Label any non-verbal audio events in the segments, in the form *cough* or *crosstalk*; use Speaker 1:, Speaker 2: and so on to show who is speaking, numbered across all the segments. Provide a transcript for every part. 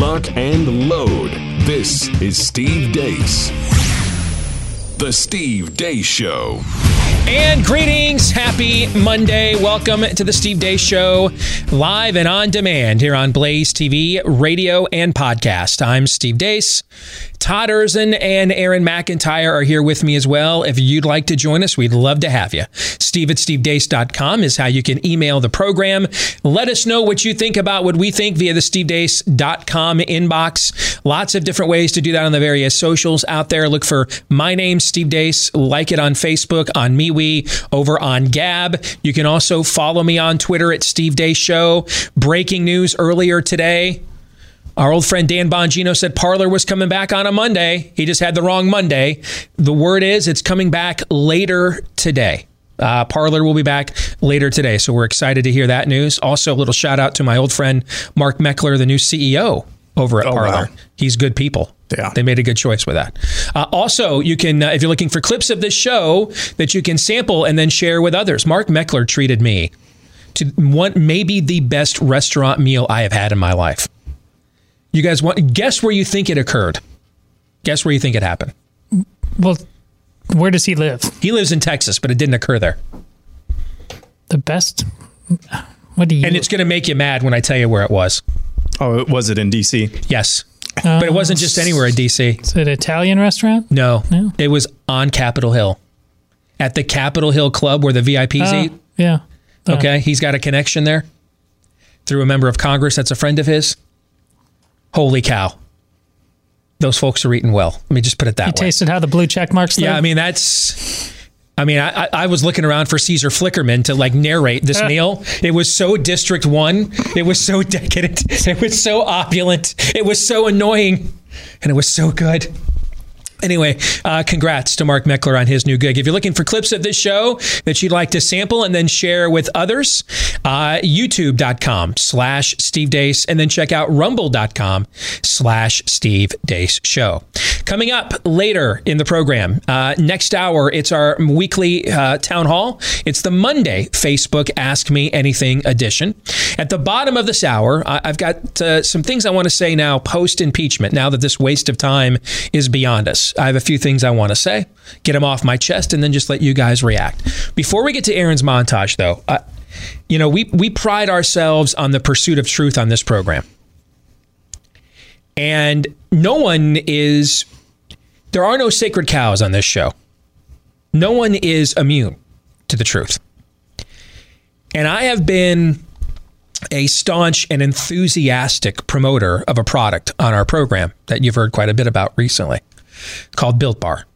Speaker 1: lock, and load. This is Steve Deace. The Steve Deace Show.
Speaker 2: And greetings. Happy Monday. Welcome to the Steve Deace Show, live and on demand here on Blaze TV, radio, and podcast. I'm Steve Deace. Todd Erzen and Aaron McIntyre are here with me as well. If you'd like to join us, we'd love to have you. Steve at stevedeace.com is how you can email the program. Let us know what you think about what we think via the stevedeace.com inbox. Lots of different ways to do that on the various socials out there. Look for my name, Steve Deace. Like it on Facebook, on MeWe, over on Gab. You can also follow me on Twitter at Steve Deace Show. Breaking news earlier today. Our old friend Dan Bongino said Parler was coming back on a Monday. He just had the wrong Monday. The word is it's coming back later today. Uh, Parler will be back later today. So we're excited to hear that news. Also, a little shout out to my old friend Mark Meckler, the new CEO over at
Speaker 3: Oh,
Speaker 2: Parler.
Speaker 3: wow.
Speaker 2: He's good people.
Speaker 3: Yeah.
Speaker 2: They made a good choice with that. Uh, also, you can, uh, if you're looking for clips of this show that you can sample and then share with others, Mark Meckler treated me to one, maybe the best restaurant meal I have had in my life. You guys want, guess where you think it occurred? Guess where you think it happened?
Speaker 4: Well, where does he live?
Speaker 2: He lives in Texas, but it didn't occur there.
Speaker 4: The best. What do you?
Speaker 2: And it's going to make you mad when I tell you where it was.
Speaker 3: Oh, was it in DC?
Speaker 2: Yes. But it wasn't just oh. anywhere in DC.
Speaker 4: Is it an Italian restaurant?
Speaker 2: No.
Speaker 4: No?
Speaker 2: It was on Capitol Hill. At the Capitol Hill Club where the VIPs
Speaker 4: Oh,
Speaker 2: eat.
Speaker 4: yeah. Oh.
Speaker 2: Okay. He's got a connection there through a member of Congress that's a friend of his. Holy cow. Those folks are eating well. Let me just put it that
Speaker 4: You
Speaker 2: way.
Speaker 4: tasted how the blue check marks.
Speaker 2: Yeah. I mean that's. I mean, I, I- I was looking around for Caesar Flickerman to like narrate this uh. meal. It was so District One. It was so *laughs* decadent. It was so opulent. It was so annoying, and it was so good. Anyway, uh, congrats to Mark Meckler on his new gig. If you're looking for clips of this show that you'd like to sample and then share with others, uh, youtube.com slash Steve Deace, and then check out rumble.com slash Steve Deace Show. Coming up later in the program, uh, next hour, it's our weekly uh, town hall. It's the Monday Facebook Ask Me Anything edition. At the bottom of this hour, I- I've got uh, some things I want to say now post impeachment, now that this waste of time is beyond us. I have a few things I want to say, get them off my chest, and then just let you guys react. Before we get to Aaron's montage, though, uh, you know, we, we pride ourselves on the pursuit of truth on this program. And no one is, there are no sacred cows on this show. No one is immune to the truth. And I have been a staunch and enthusiastic promoter of a product on our program that you've heard quite a bit about recently called Built Bar.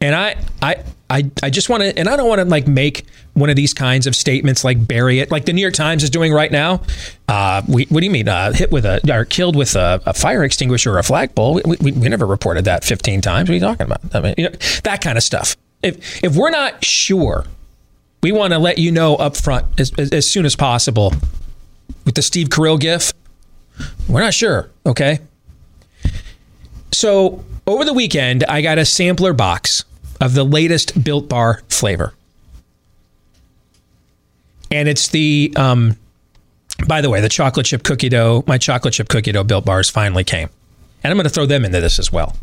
Speaker 2: And I I I, I just want to and I don't want to like make one of these kinds of statements like bury it like the New York Times is doing right now. Uh, we, what do you mean uh, hit with a or killed with a, a fire extinguisher or a flagpole? We, we, we never reported that 15 times. What are you talking about? I mean, you know, that kind of stuff. If if we're not sure we want to let you know up front as, as, as soon as possible with the Steve Carell gif. We're not sure, okay? So, over the weekend, I got a sampler box of the latest Built Bar flavor. And it's the, um, by the way, the chocolate chip cookie dough, my chocolate chip cookie dough Built Bars finally came. And I'm going to throw them into this as well.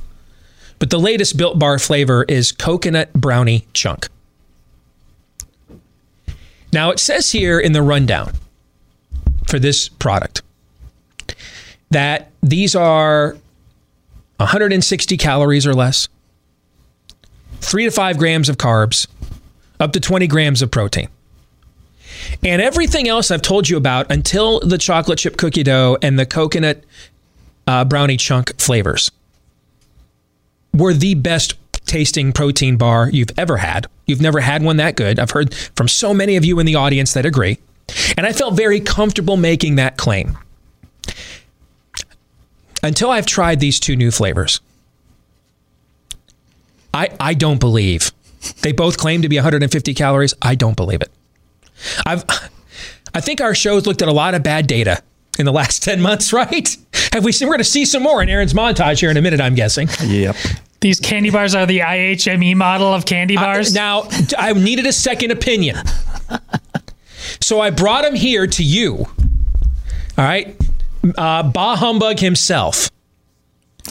Speaker 2: But the latest Built Bar flavor is coconut brownie chunk. Now, it says here in the rundown for this product that these are 160 calories or less, three to five grams of carbs, up to 20 grams of protein. And everything else I've told you about until the chocolate chip cookie dough and the coconut uh, brownie chunk flavors were the best tasting protein bar you've ever had. You've never had one that good. I've heard from so many of you in the audience that agree. And I felt very comfortable making that claim until I've tried these two new flavors. I, I don't believe. They both claim to be 150 calories. I don't believe it. I've I think our show's looked at a lot of bad data in the last *laughs* 10 months, right? Have we seen we're going to see some more in Aaron's montage here in a minute, I'm guessing.
Speaker 3: Yep.
Speaker 4: These candy bars are the IHME model of candy bars.
Speaker 2: Now, I needed a second opinion. So I brought them here to you. All right. Uh, Bah Humbug himself.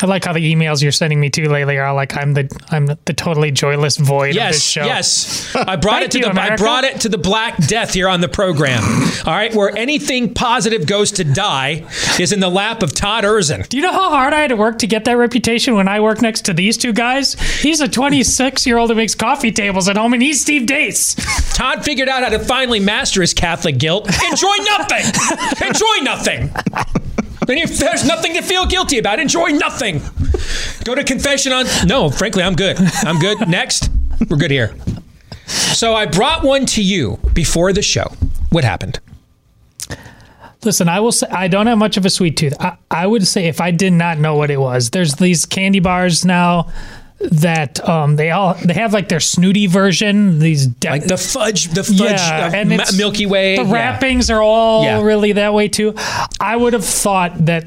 Speaker 4: I like how the emails you're sending me to lately are like I'm the I'm the, totally joyless void of this
Speaker 2: Yes,
Speaker 4: show.
Speaker 2: yes. I brought it to
Speaker 4: Thank
Speaker 2: the
Speaker 4: you,
Speaker 2: I brought it to the Black Death here on the program. All right, where anything positive goes to die is in the lap of Todd Erzen.
Speaker 4: Do you know how hard I had to work to get that reputation when I work next to these two guys? He's a 26 year old who makes coffee tables at home, and he's Steve Deace.
Speaker 2: Todd figured out how to finally master his Catholic guilt. Enjoy nothing. Enjoy nothing. Then if there's nothing to feel guilty about. Enjoy nothing. Go to confession on. No, frankly, I'm good. I'm good. *laughs* Next, we're good here. So I brought one to you before the show. What happened?
Speaker 4: Listen, I will say I don't have much of a sweet tooth. I, I would say if I did not know what it was, there's these candy bars now that um they all they have like their snooty version. These de-
Speaker 2: Like the fudge, the fudge,
Speaker 4: yeah,
Speaker 2: uh,
Speaker 4: and
Speaker 2: Ma- Milky Way.
Speaker 4: The
Speaker 2: yeah.
Speaker 4: wrappings are all
Speaker 2: Yeah.
Speaker 4: really that way too. I would have thought that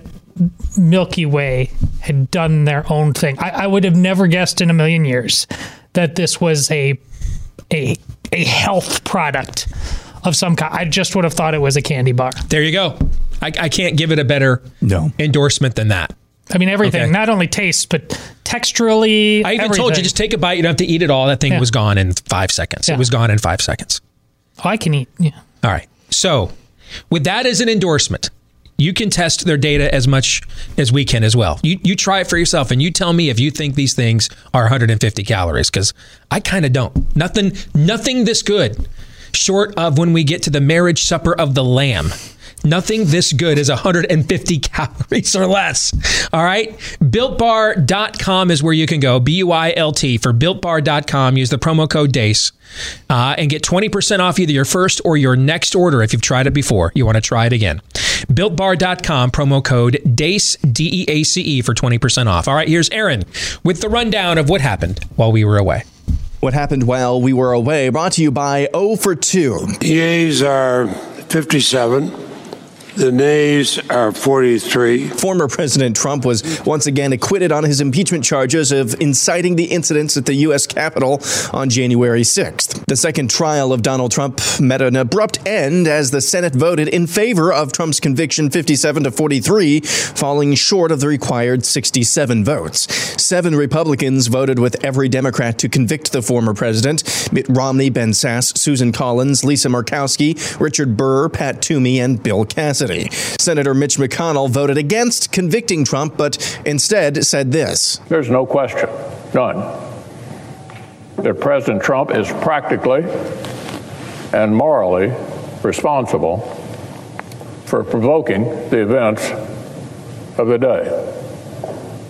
Speaker 4: Milky Way had done their own thing. I, I would have never guessed in a million years that this was a a a health product of some kind. I just would have thought it was a candy bar.
Speaker 2: There you go. I, I can't give it a better
Speaker 3: No.
Speaker 2: endorsement than that.
Speaker 4: I mean, everything,
Speaker 2: Okay.
Speaker 4: not only taste, but texturally.
Speaker 2: I even
Speaker 4: everything.
Speaker 2: told you just take a bite. You don't have to eat it all. That thing
Speaker 4: Yeah.
Speaker 2: was gone in five seconds.
Speaker 4: Yeah.
Speaker 2: It was gone in five seconds.
Speaker 4: Oh, I can eat. Yeah.
Speaker 2: All right. So, with that as an endorsement, you can test their data as much as we can as well. You you try it for yourself and you tell me if you think these things are 150 calories cuz I kind of don't. Nothing nothing this good short of when we get to the marriage supper of the lamb. Nothing this good is 150 calories or less. All right. BuiltBar.com is where you can go. B U I L T for BuiltBar.com. Use the promo code DEACE uh, and get 20% off either your first or your next order if you've tried it before. You want to try it again. BuiltBar.com, promo code DEACE, D E A C E for 20% off. All right. Here's Aaron with the rundown of what happened while we were away.
Speaker 5: What happened while we were away brought to you by O for 2.
Speaker 6: Yeas are 57. The nays are 43.
Speaker 5: Former President Trump was once again acquitted on his impeachment charges of inciting the incidents at the U.S. Capitol on January 6th. The second trial of Donald Trump met an abrupt end as the Senate voted in favor of Trump's conviction 57 to 43, falling short of the required 67 votes. Seven Republicans voted with every Democrat to convict the former president Mitt Romney, Ben Sasse, Susan Collins, Lisa Murkowski, Richard Burr, Pat Toomey, and Bill Cassidy. Senator Mitch McConnell voted against convicting Trump, but instead said this.
Speaker 7: There's no question, none, that President Trump is practically and morally responsible for provoking the events of the day.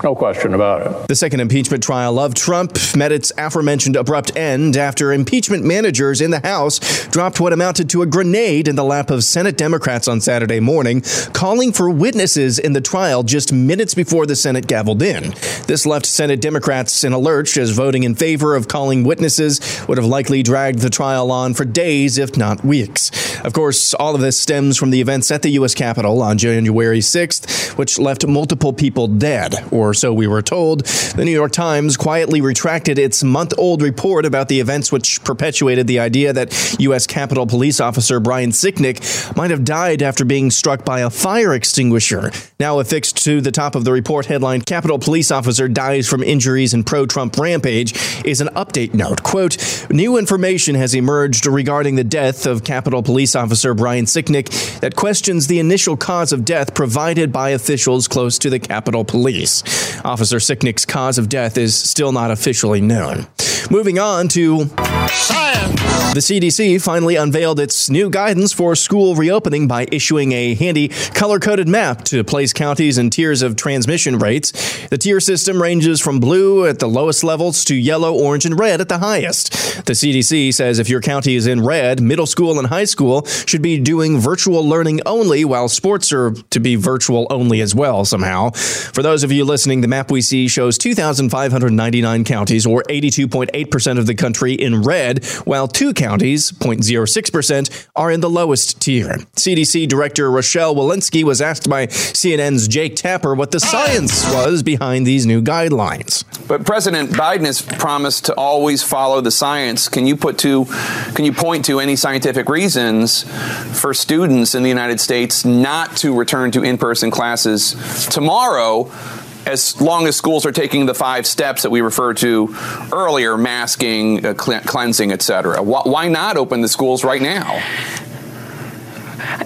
Speaker 7: No question about it.
Speaker 5: The second impeachment trial of Trump met its aforementioned abrupt end after impeachment managers in the House dropped what amounted to a grenade in the lap of Senate Democrats on Saturday morning, calling for witnesses in the trial just minutes before the Senate gavelled in. This left Senate Democrats in a lurch as voting in favor of calling witnesses would have likely dragged the trial on for days, if not weeks. Of course, all of this stems from the events at the U.S. Capitol on January 6th, which left multiple people dead, or so we were told. The New York Times quietly retracted its month old report about the events which perpetuated the idea that U.S. Capitol Police Officer Brian Sicknick might have died after being struck by a fire extinguisher. Now affixed to the top of the report headline, Capitol Police Officer dies from injuries in pro Trump rampage, is an update note. Quote New information has emerged regarding the death of Capitol Police Officer Brian Sicknick that questions the initial cause of death provided by officials close to the Capitol Police. Officer Sicknick's cause of death is still not officially known. Moving on to the CDC finally unveiled its new guidance for school reopening by issuing a handy color coded map to place counties in tiers of transmission rates. The tier system ranges from blue at the lowest levels to yellow, orange, and red at the highest. The CDC says if your county is in red, middle school and high school should be doing virtual learning only, while sports are to be virtual only as well, somehow. For those of you listening, the map we see shows 2,599 counties, or 82.8 0.78% of the country in red, while two counties, 0.06%, are in the lowest tier. CDC Director Rochelle Walensky was asked by CNN's Jake Tapper what the science was behind these new guidelines.
Speaker 8: But President Biden has promised to always follow the science. Can you put to can you point to any scientific reasons for students in the United States not to return to in-person classes tomorrow? As long as schools are taking the five steps that we referred to earlier masking, uh, cleansing, et cetera. Why not open the schools right now?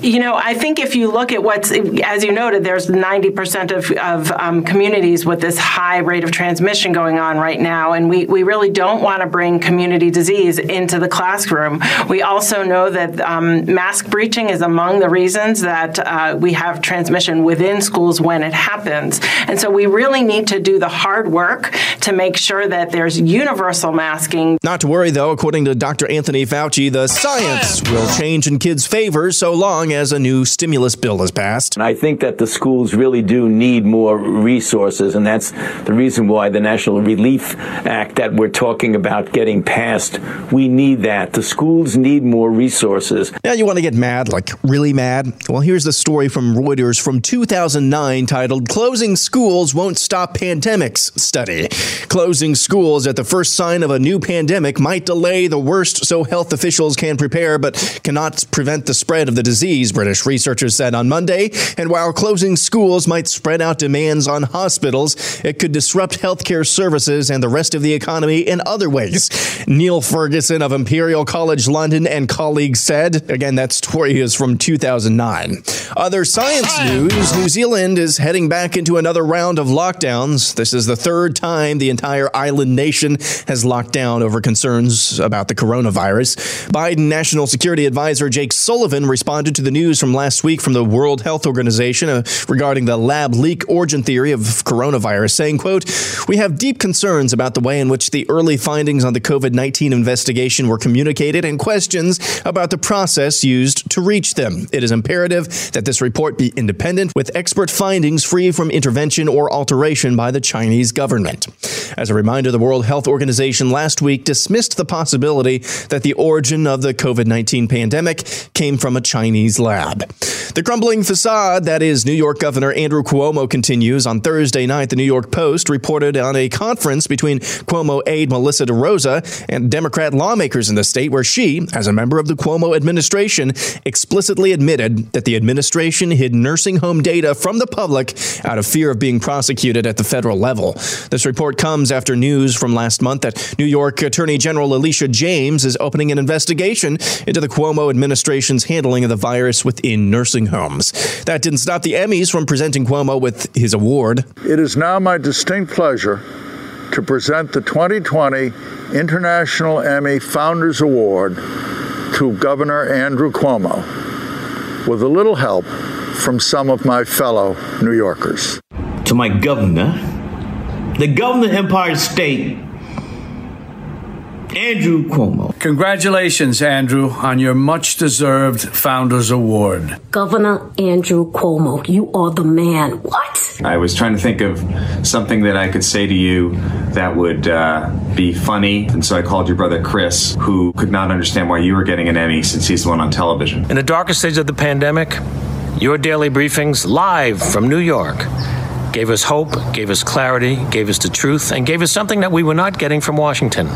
Speaker 9: You know, I think if you look at what's, as you noted, there's 90% of, of um, communities with this high rate of transmission going on right now, and we, we really don't want to bring community disease into the classroom. We also know that um, mask breaching is among the reasons that uh, we have transmission within schools when it happens. And so we really need to do the hard work to make sure that there's universal masking.
Speaker 5: Not to worry, though, according to Dr. Anthony Fauci, the science will change in kids' favor so long long as a new stimulus bill is passed.
Speaker 10: And I think that the schools really do need more resources, and that's the reason why the National Relief Act that we're talking about getting passed, we need that. The schools need more resources.
Speaker 5: Now, you want to get mad, like really mad? Well, here's the story from Reuters from 2009 titled Closing Schools Won't Stop Pandemics Study. Closing schools at the first sign of a new pandemic might delay the worst so health officials can prepare, but cannot prevent the spread of the disease disease, British researchers said on Monday. And while closing schools might spread out demands on hospitals, it could disrupt healthcare services and the rest of the economy in other ways. Neil Ferguson of Imperial College London and colleagues said, again, that story is from 2009. Other science news New Zealand is heading back into another round of lockdowns. This is the third time the entire island nation has locked down over concerns about the coronavirus. Biden National Security Advisor Jake Sullivan responded to the news from last week from the World Health Organization uh, regarding the lab leak origin theory of coronavirus, saying, quote, We have deep concerns about the way in which the early findings on the COVID-19 investigation were communicated and questions about the process used to reach them. It is imperative that this report be independent with expert findings free from intervention or alteration by the Chinese government. As a reminder, the World Health Organization last week dismissed the possibility that the origin of the COVID 19 pandemic came from a Chinese Chinese lab. The crumbling facade that is New York Governor Andrew Cuomo continues. On Thursday night, the New York Post reported on a conference between Cuomo aide Melissa DeRosa and Democrat lawmakers in the state, where she, as a member of the Cuomo administration, explicitly admitted that the administration hid nursing home data from the public out of fear of being prosecuted at the federal level. This report comes after news from last month that New York Attorney General Letitia James is opening an investigation into the Cuomo administration's handling of the virus virus within nursing homes. That didn't stop the Emmys from presenting Cuomo with his award.
Speaker 11: It is now my distinct pleasure to present the 2020 International Emmy Founders Award to Governor Andrew Cuomo with a little help from some of my fellow New Yorkers.
Speaker 12: To my governor, the governor of Empire State Andrew Cuomo.
Speaker 13: Congratulations, Andrew, on your much deserved Founders Award.
Speaker 14: Governor Andrew Cuomo, you are the man. What?
Speaker 15: I was trying to think of something that I could say to you that would uh, be funny, and so I called your brother Chris, who could not understand why you were getting an Emmy since he's the one on television.
Speaker 16: In the darkest stage of the pandemic, your daily briefings live from New York gave us hope, gave us clarity, gave us the truth, and gave us something that we were not getting from Washington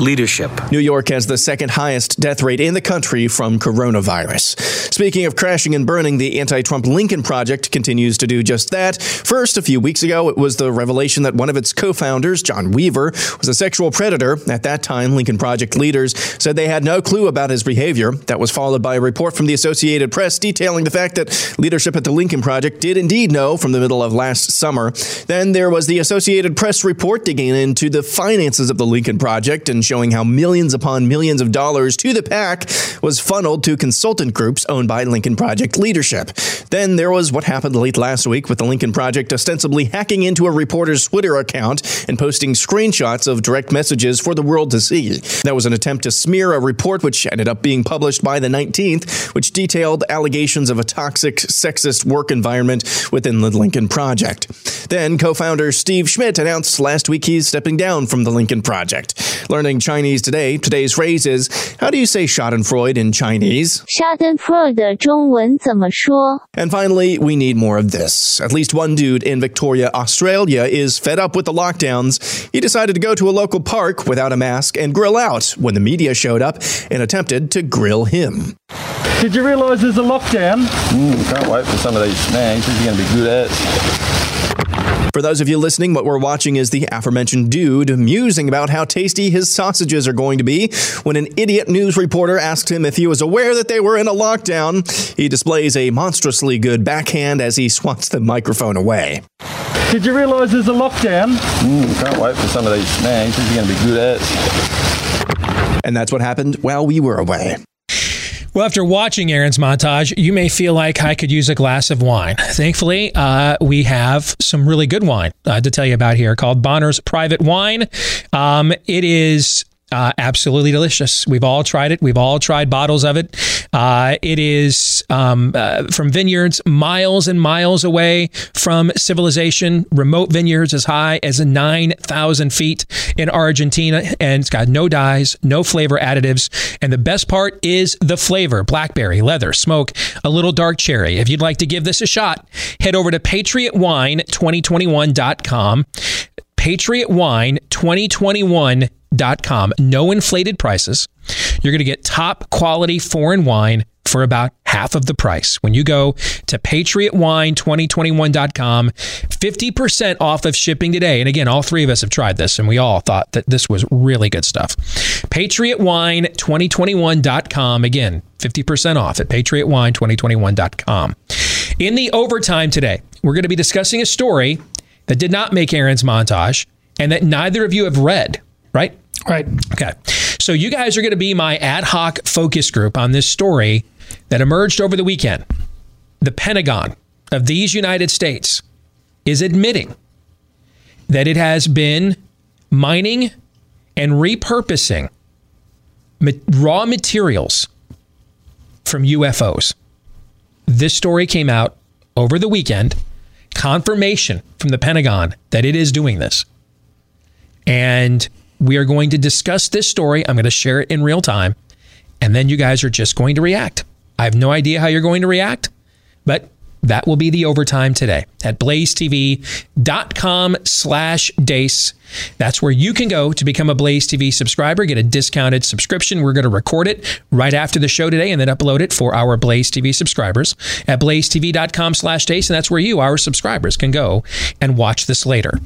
Speaker 16: leadership.
Speaker 5: New York has the second highest death rate in the country from coronavirus. Speaking of crashing and burning, the anti Trump Lincoln Project continues to do just that. First, a few weeks ago, it was the revelation that one of its co founders, John Weaver, was a sexual predator. At that time, Lincoln Project leaders said they had no clue about his behavior. That was followed by a report from the Associated Press detailing the fact that leadership at the Lincoln Project did indeed know from the middle of last summer. Then there was the Associated Press report digging into the finances of the Lincoln Project and showing how millions upon millions of dollars to the PAC was funneled to consultant groups owned by Lincoln Project leadership. Then there was what happened late last week with the Lincoln Project ostensibly hacking into a reporter's Twitter account and posting screenshots of direct messages for the world to see. That was an attempt to smear a report which ended up being published by the 19th, which detailed allegations of a toxic, sexist work environment within the Lincoln Project. Then co founder Steve Schmidt announced last week he's stepping down from the Lincoln Project. Learning Chinese today, today's phrase is How do you say Schadenfreude in Chinese?
Speaker 17: Schadenfreude 的中文怎么说？
Speaker 5: And finally, we need more of this. At least one dude in Victoria, Australia is fed up with the lockdowns. He decided to go to a local park without a mask and grill out when the media showed up and attempted to grill him.
Speaker 18: Did you realise there's a lockdown?
Speaker 19: Mm, can't wait for some of these snacks. This is going to be good as.
Speaker 5: For those of you listening, what we're watching is the aforementioned dude musing about how tasty his sausages are going to be when an idiot news reporter asked him if he was aware that they were in a lockdown. He displays a monstrously good backhand as he swats the microphone away.
Speaker 18: Did you realise there's a lockdown?
Speaker 19: Mm, can't wait for some of these snacks. This is going to be good as.
Speaker 5: And that's what happened while we were away.
Speaker 2: Well, after watching Aaron's montage, you may feel like I could use a glass of wine. Thankfully, uh, we have some really good wine uh, to tell you about here called Bonner's Private Wine. Um, it is uh, absolutely delicious. We've all tried it. We've all tried bottles of it. Uh, it is um, uh, from vineyards miles and miles away from civilization, remote vineyards as high as 9,000 feet in Argentina. And it's got no dyes, no flavor additives. And the best part is the flavor blackberry, leather, smoke, a little dark cherry. If you'd like to give this a shot, head over to patriotwine2021.com. PatriotWine2021.com. No inflated prices. You're going to get top quality foreign wine for about half of the price. When you go to patriotwine2021.com, 50% off of shipping today. And again, all three of us have tried this and we all thought that this was really good stuff. patriotwine2021.com. Again, 50% off at patriotwine2021.com. In the overtime today, we're going to be discussing a story that did not make Aaron's montage and that neither of you have read, right?
Speaker 4: Right.
Speaker 2: Okay. So you guys are going to be my ad hoc focus group on this story that emerged over the weekend. The Pentagon of these United States is admitting that it has been mining and repurposing raw materials from UFOs. This story came out over the weekend. Confirmation from the Pentagon that it is doing this. And we are going to discuss this story. I'm going to share it in real time. And then you guys are just going to react. I have no idea how you're going to react, but that will be the overtime today at blazetv.com slash deace. That's where you can go to become a Blaze TV subscriber, get a discounted subscription. We're going to record it right after the show today and then upload it for our Blaze TV subscribers at blazetv.com slash deace. And that's where you, our subscribers, can go and watch this later.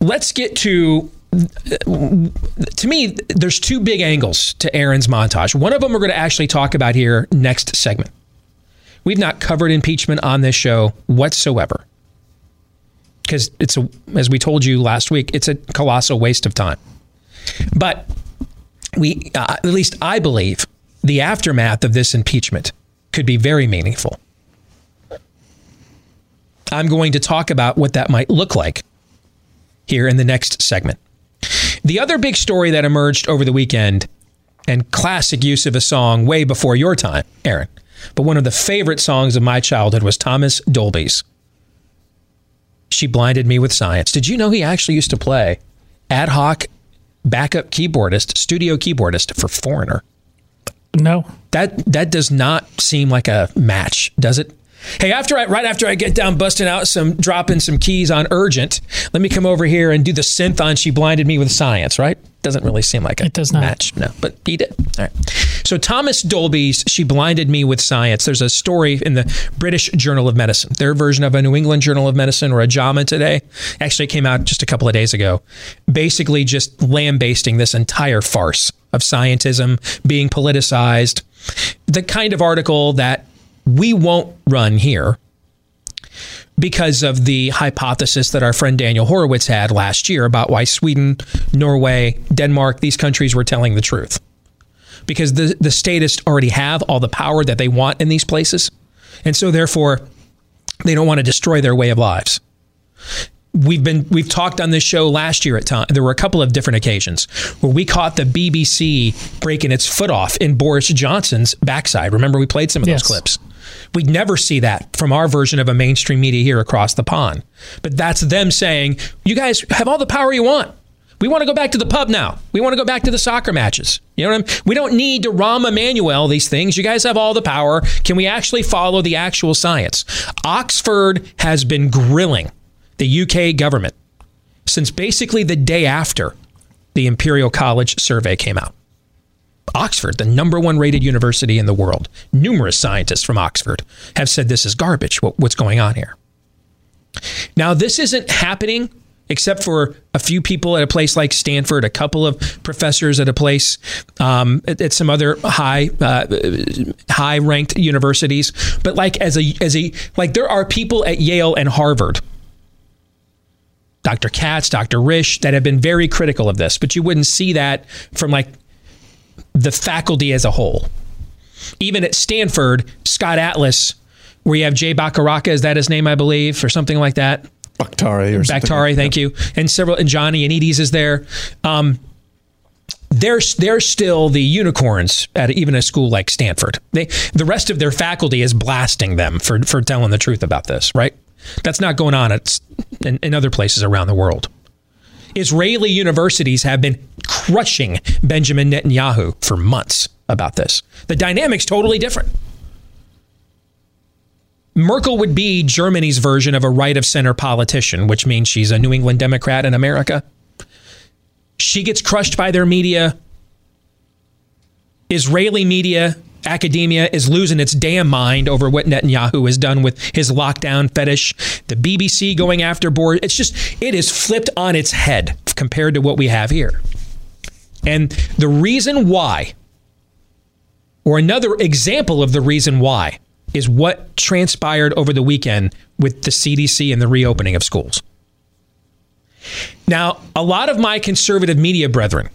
Speaker 2: Let's get to to me, there's two big angles to Aaron's montage. One of them we're going to actually talk about here next segment. We've not covered impeachment on this show whatsoever because it's a, as we told you last week, it's a colossal waste of time. But we, uh, at least I believe, the aftermath of this impeachment could be very meaningful. I'm going to talk about what that might look like here in the next segment. The other big story that emerged over the weekend, and classic use of a song way before your time, Aaron, but one of the favorite songs of my childhood was Thomas Dolby's. She blinded me with science. Did you know he actually used to play ad hoc backup keyboardist, studio keyboardist for Foreigner?
Speaker 4: No.
Speaker 2: That that does not seem like a match, does it? Hey, after I right after I get down busting out some dropping some keys on urgent, let me come over here and do the synth on she blinded me with science, right? Doesn't really seem like a
Speaker 4: It does not.
Speaker 2: match. No, but he did. All right. So Thomas Dolby's She Blinded Me with Science. There's a story in the British Journal of Medicine. Their version of a New England Journal of Medicine or a JAMA today actually it came out just a couple of days ago. Basically just lambasting this entire farce of scientism being politicized. The kind of article that we won't run here. because of the hypothesis that our friend Daniel Horowitz had last year about why Sweden, Norway, Denmark, these countries were telling the truth. Because the, the statists already have all the power that they want in these places. And so, therefore, they don't want to destroy their way of lives. We've been we've talked on this show last year at time. There were a couple of different occasions where we caught the BBC breaking its foot off in Boris Johnson's backside. Remember, we played some of
Speaker 4: Yes.
Speaker 2: those clips. We'd never see that from our version of a mainstream media here across the pond. But that's them saying, "You guys have all the power you want. We want to go back to the pub now. We want to go back to the soccer matches. You know what I mean? We don't need to Rahm Emanuel these things. You guys have all the power. Can we actually follow the actual science? Oxford has been grilling the UK government since basically the day after the Imperial College survey came out. Oxford, the number one rated university in the world, numerous scientists from Oxford have said this is garbage, what, what's going on here. Now, this isn't happening except for a few people at a place like Stanford, a couple of professors at a place um, at, at some other high uh, high ranked universities. But like as a as a like there are people at Yale and Harvard. Dr. Katz, Dr. Risch, that have been very critical of this, but you wouldn't see that from like the faculty as a whole. Even at Stanford, Scott Atlas, where you have Jay Bacaraka, is that his name, I believe, or something like that?
Speaker 3: Bakhtari or something.
Speaker 2: Bakhtari, thank you. And several, and John Ioannidis is there. Um, they're they're still the unicorns at even a school like Stanford. They the rest of their faculty is blasting them for for telling the truth about this, right? That's not going on at, in, in other places around the world. Israeli universities have been crushing Benjamin Netanyahu for months about this. The dynamic's totally different. Merkel would be Germany's version of a right of center politician, which means she's a New England Democrat in America. She gets crushed by their media. Israeli media, academia is losing its damn mind over what Netanyahu has done with his lockdown fetish. The BBC going after board. It's just, it is flipped on its head compared to what we have here. And the reason why, or another example of the reason why, is what transpired over the weekend with the CDC and the reopening of schools. Now, a lot of my conservative media brethren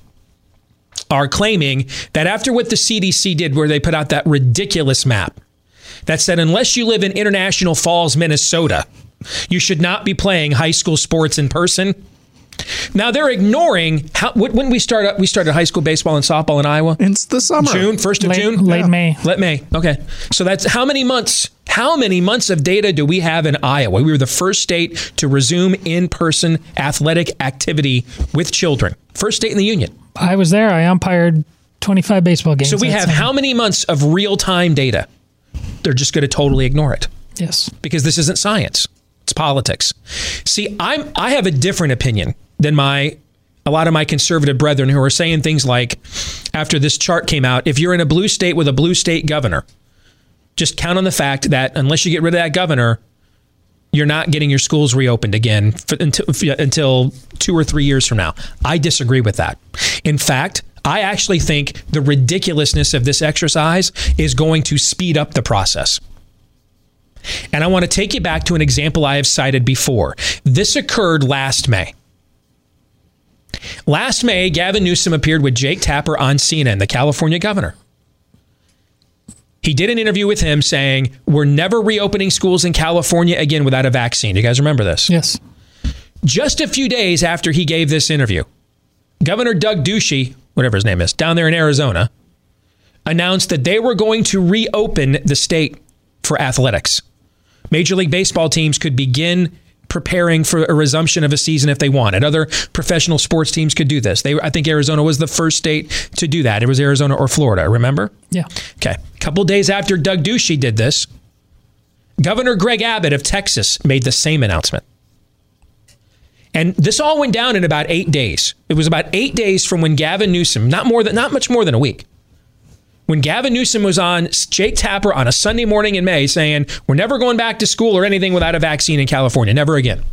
Speaker 2: are claiming that after what the CDC did, where they put out that ridiculous map that said, unless you live in International Falls, Minnesota, you should not be playing high school sports in person. Now they're ignoring how when when we start we started high school baseball and softball in Iowa.
Speaker 3: It's the summer.
Speaker 2: June, first of
Speaker 4: Late-
Speaker 2: June,
Speaker 4: late May.
Speaker 2: Late May. Okay, so that's how many months? How many months of data do we have in Iowa? We were the first state to resume in-person athletic activity with children. First state in the union.
Speaker 4: I was there. I umpired 25 baseball games.
Speaker 2: So we have how many months of real-time data? They're just going to totally ignore it
Speaker 4: Yes.
Speaker 2: because this isn't science. It's politics. See, I'm I have a different opinion than my a lot of my conservative brethren who are saying things like after this chart came out, if you're in a blue state with a blue state governor, just count on the fact that unless you get rid of that governor, you're not getting your schools reopened again for, until, until two or three years from now. I disagree with that. In fact, I actually think the ridiculousness of this exercise is going to speed up the process. And I want to take you back to an example I have cited before. This occurred last May. Last May, Gavin Newsom appeared with Jake Tapper on CNN, the California governor. He did an interview with him saying, We're never reopening schools in California again without a vaccine. You guys remember this?
Speaker 4: Yes.
Speaker 2: Just a few days after he gave this interview, Governor Doug Ducey, whatever his name is, down there in Arizona, announced that they were going to reopen the state for athletics. Major League Baseball teams could begin preparing for a resumption of a season if they wanted. Other professional sports teams could do this. They, I think Arizona was the first state to do that. It was Arizona or Florida, remember?
Speaker 4: Yeah.
Speaker 2: Okay. A couple days after Doug Ducey did this, Governor Greg Abbott of Texas made the same announcement. And this all went down in about eight days. It was about eight days from when Gavin Newsom, not more than not much more than a week, when Gavin Newsom was on Jake Tapper on a Sunday morning in May saying, We're never going back to school or anything without a vaccine in California, never again.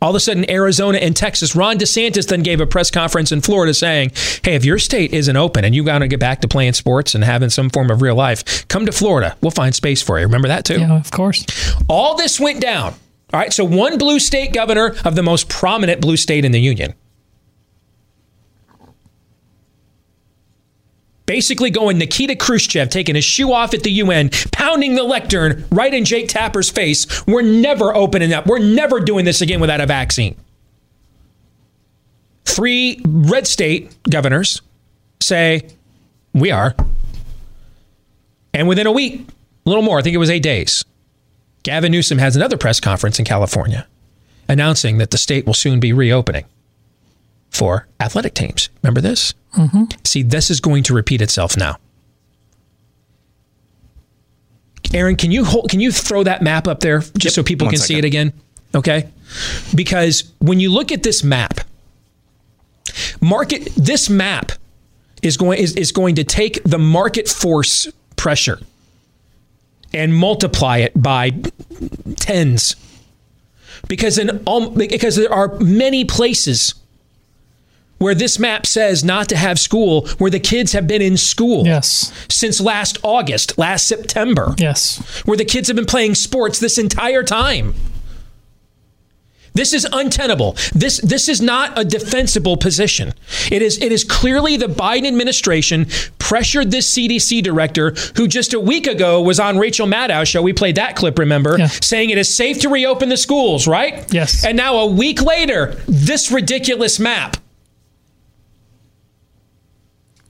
Speaker 2: All of a sudden, Arizona and Texas. Ron DeSantis then gave a press conference in Florida saying, hey, if your state isn't open and you got to get back to playing sports and having some form of real life, come to Florida. We'll find space for you. Remember that too?
Speaker 4: Yeah, of course.
Speaker 2: All this went down. All right, so one blue state governor of the most prominent blue state in the union basically going Nikita Khrushchev, taking his shoe off at the UN, pounding the lectern right in Jake Tapper's face. We're never opening up. We're never doing this again without a vaccine. Three red state governors say, we are. And within a week, a little more, I think it was eight days, Gavin Newsom has another press conference in California announcing that the state will soon be reopening for athletic teams. Remember this?
Speaker 4: Mm-hmm.
Speaker 2: See, this is going to repeat itself now. Aaron, can you hold, can you throw that map up there just yep, so people can second. see it again? Okay, because when you look at this map, market this map is going is, is going to take the market force pressure and multiply it by tens because in all because there are many places where this map says not to have school, where the kids have been in school
Speaker 4: yes.
Speaker 2: since last August, last September.
Speaker 4: Yes.
Speaker 2: Where the kids have been playing sports this entire time. This is untenable. This this is not a defensible position. It is it is clearly the Biden administration pressured this CDC director who just a week ago was on Rachel Maddow's show. We played that clip, remember, yeah. saying it is safe to reopen the schools, right?
Speaker 4: Yes.
Speaker 2: And now a week later, this ridiculous map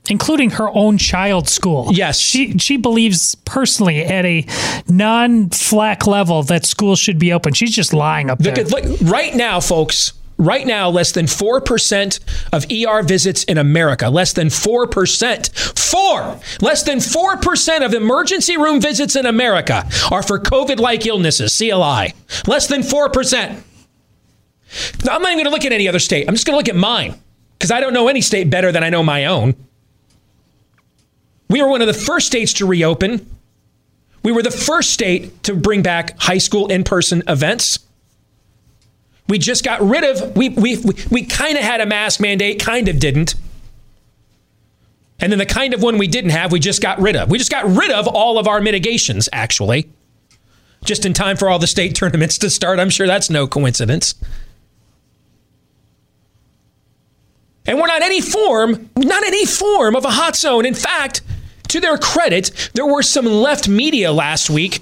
Speaker 4: including her own child's school.
Speaker 2: Yes.
Speaker 4: She she believes personally at a non-flack level that schools should be open. She's just lying up there.
Speaker 2: Look, look, right now, folks, right now less than 4% of ER visits in America, less than 4%. 4. Less than 4% of emergency room visits in America are for COVID-like illnesses, CLI. Less than 4%. Now, I'm not even going to look at any other state. I'm just going to look at mine because I don't know any state better than I know my own. We were one of the first states to reopen. We were the first state to bring back high school in person events. We just got rid of, we, we, we, we kind of had a mask mandate, kind of didn't. And then the kind of one we didn't have, we just got rid of. We just got rid of all of our mitigations, actually. Just in time for all the state *laughs* tournaments to start. I'm sure that's no coincidence. And we're not any form, not any form of a hot zone. In fact, to their credit, there were some left media last week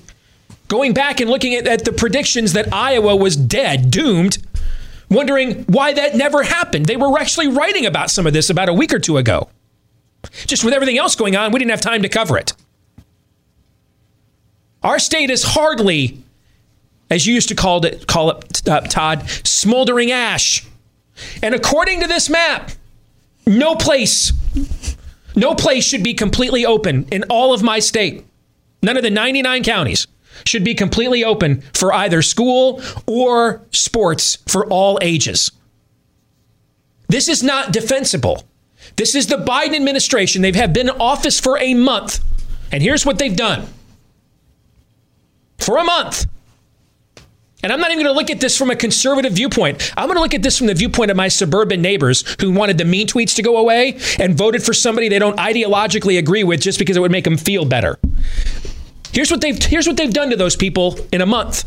Speaker 2: going back and looking at, at the predictions that Iowa was dead, doomed, wondering why that never happened. They were actually writing about some of this about a week or two ago. Just with everything else going on, we didn't have time to cover it. Our state is hardly, as you used to call it, call it, uh, Todd, smoldering ash. And according to this map, no place no place should be completely open in all of my state. None of the 99 counties should be completely open for either school or sports for all ages. This is not defensible. This is the Biden administration. They've been in office for a month. And here's what they've done. For a month, and I'm not even going to look at this from a conservative viewpoint. I'm going to look at this from the viewpoint of my suburban neighbors who wanted the mean tweets to go away and voted for somebody they don't ideologically agree with just because it would make them feel better. Here's what they've here's what they've done to those people in a month.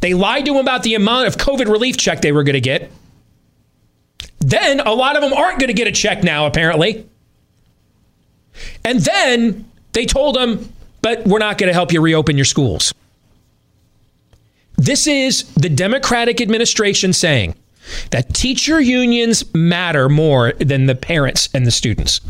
Speaker 2: They lied to them about the amount of COVID relief check they were going to get. Then a lot of them aren't going to get a check now apparently. And then they told them, "But we're not going to help you reopen your schools." This is the Democratic administration saying that teacher unions matter more than the parents and the students.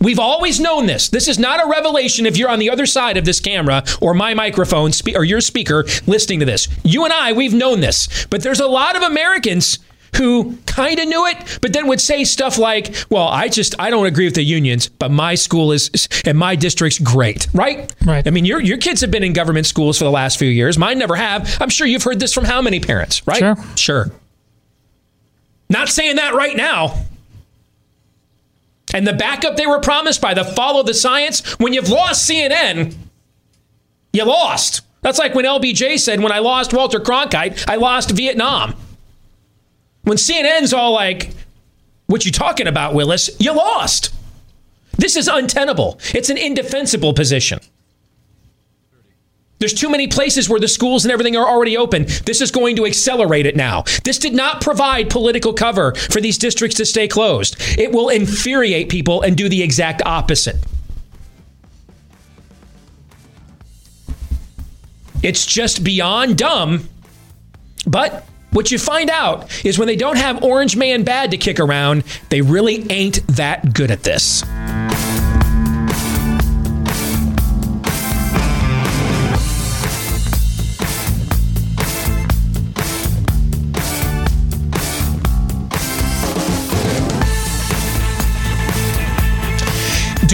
Speaker 2: We've always known this. This is not a revelation if you're on the other side of this camera or my microphone or your speaker listening to this. You and I, we've known this. But there's a lot of Americans who kind of knew it, but then would say stuff like, well, I just, I don't agree with the unions, but my school is, and my district's great, right?
Speaker 4: Right.
Speaker 2: I mean, your, your kids have been in government schools for the last few years. Mine never have. I'm sure you've heard this from how many parents, right?
Speaker 4: Sure.
Speaker 2: Sure. Not saying that right now. And the backup they were promised by the follow the science, when you've lost CNN, you lost. That's like when LBJ said, when I lost Walter Cronkite, I lost Vietnam. When CNN's all like, what you talking about, Willis? You lost. This is untenable. It's an indefensible position. There's too many places where the schools and everything are already open. This is going to accelerate it now. This did not provide political cover for these districts to stay closed. It will infuriate people and do the exact opposite. It's just beyond dumb. But what you find out is when they don't have Orange Man Bad to kick around, they really ain't that good at this.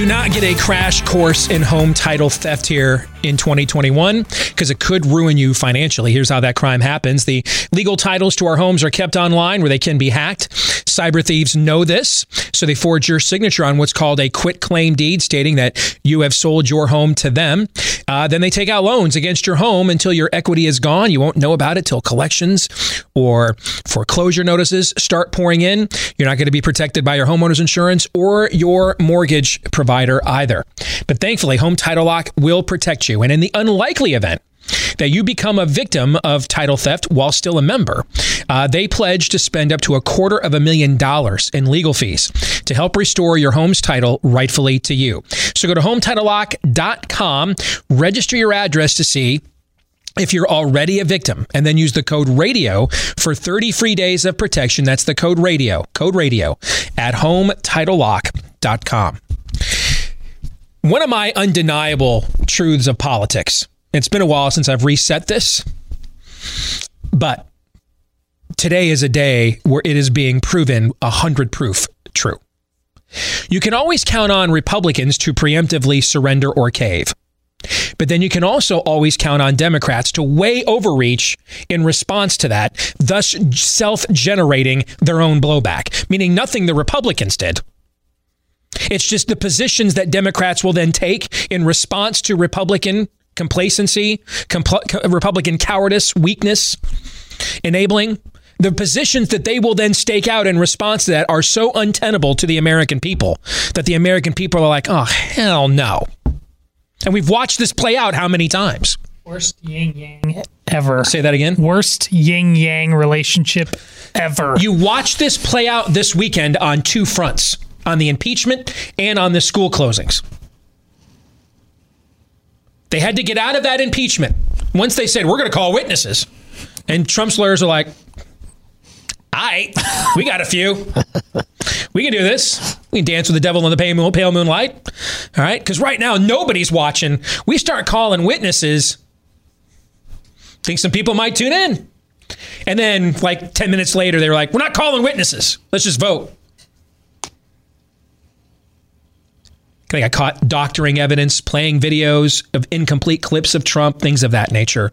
Speaker 2: Do not get a crash course in home title theft here in 2021 because it could ruin you financially. Here's how that crime happens. The legal titles to our homes are kept online where they can be hacked. Cyber thieves know this, so they forge your signature on what's called a quit claim deed stating that you have sold your home to them. Uh, then they take out loans against your home until your equity is gone. You won't know about it till collections or foreclosure notices start pouring in. You're not going to be protected by your homeowner's insurance or your mortgage provider either. But thankfully, Home Title Lock will protect you. And in the unlikely event that you become a victim of title theft while still a member, uh, they pledge to spend up to a quarter of a million dollars in legal fees to help restore your home's title rightfully to you. So go to HometitleLock.com, register your address to see if you're already a victim and then use the code radio for 30 free days of protection that's the code radio code radio at hometitlelock.com one of my undeniable truths of politics it's been a while since I've reset this, but today is a day where it is being proven 100 proof true. You can always count on Republicans to preemptively surrender or cave. But then you can also always count on Democrats to way overreach in response to that, thus self generating their own blowback, meaning nothing the Republicans did. It's just the positions that Democrats will then take in response to Republican complacency, compl- Republican cowardice, weakness, enabling. The positions that they will then stake out in response to that are so untenable to the American people that the American people are like, oh, hell no. And we've watched this play out how many times?
Speaker 4: Worst yin yang ever.
Speaker 2: Say that again.
Speaker 4: Worst yin yang relationship ever.
Speaker 2: You watch this play out this weekend on two fronts on the impeachment and on the school closings. They had to get out of that impeachment once they said, we're going to call witnesses. And Trump's lawyers are like, all right, we got a few. We can do this. We can dance with the devil in the pale, moonlight. All right. Because right now, nobody's watching. We start calling witnesses. Think some people might tune in. And then, like 10 minutes later, they were like, we're not calling witnesses. Let's just vote. They got caught doctoring evidence, playing videos of incomplete clips of Trump, things of that nature.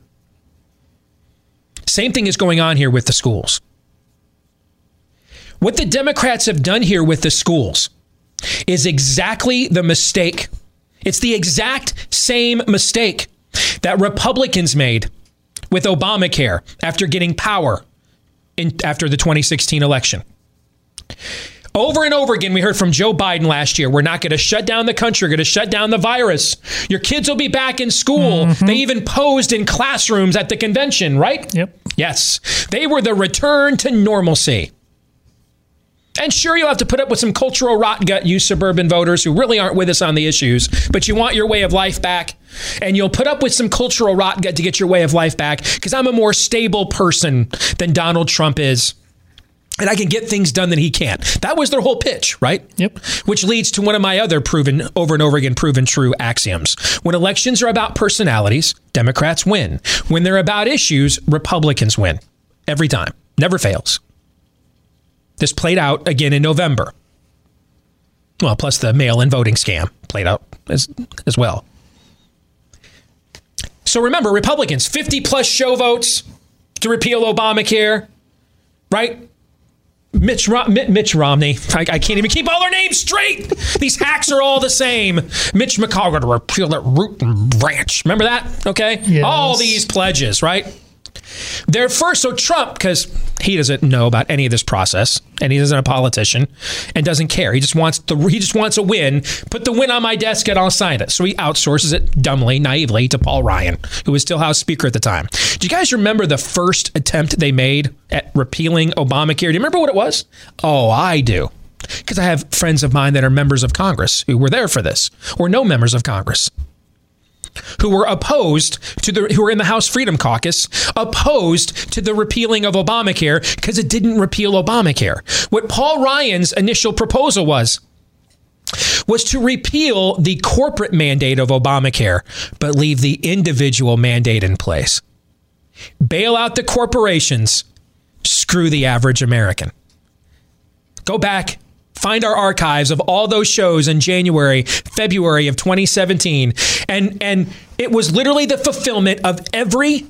Speaker 2: Same thing is going on here with the schools. What the Democrats have done here with the schools is exactly the mistake. It's the exact same mistake that Republicans made with Obamacare after getting power in, after the 2016 election. Over and over again, we heard from Joe Biden last year we're not going to shut down the country, we're going to shut down the virus. Your kids will be back in school. Mm-hmm. They even posed in classrooms at the convention, right?
Speaker 4: Yep.
Speaker 2: Yes. They were the return to normalcy. And sure, you'll have to put up with some cultural rot gut, you suburban voters who really aren't with us on the issues, but you want your way of life back. And you'll put up with some cultural rot gut to get your way of life back because I'm a more stable person than Donald Trump is and I can get things done that he can't. That was their whole pitch, right?
Speaker 4: Yep.
Speaker 2: Which leads to one of my other proven over and over again proven true axioms. When elections are about personalities, Democrats win. When they're about issues, Republicans win. Every time. Never fails. This played out again in November. Well, plus the mail-in voting scam played out as as well. So remember, Republicans, 50 plus show votes to repeal Obamacare, right? Mitch, Ro- Mitch Romney. I, I, can't even keep all their names straight. These hacks are all the same. Mitch McConnell to repeal that root and branch. Remember that? Okay.
Speaker 4: Yes.
Speaker 2: All these pledges, right? They're first. So Trump, because he doesn't know about any of this process, and he isn't a politician, and doesn't care. He just wants the he just wants a win. Put the win on my desk, and I'll sign it. So he outsources it dumbly, naively to Paul Ryan, who was still House Speaker at the time. Do you guys remember the first attempt they made at repealing Obamacare? Do you remember what it was? Oh, I do. Because I have friends of mine that are members of Congress who were there for this, or no members of Congress who were opposed to the who were in the House Freedom Caucus opposed to the repealing of Obamacare because it didn't repeal Obamacare. What Paul Ryan's initial proposal was was to repeal the corporate mandate of Obamacare but leave the individual mandate in place. Bail out the corporations, screw the average American. Go back find our archives of all those shows in January, February of 2017, and and it was literally the fulfillment of every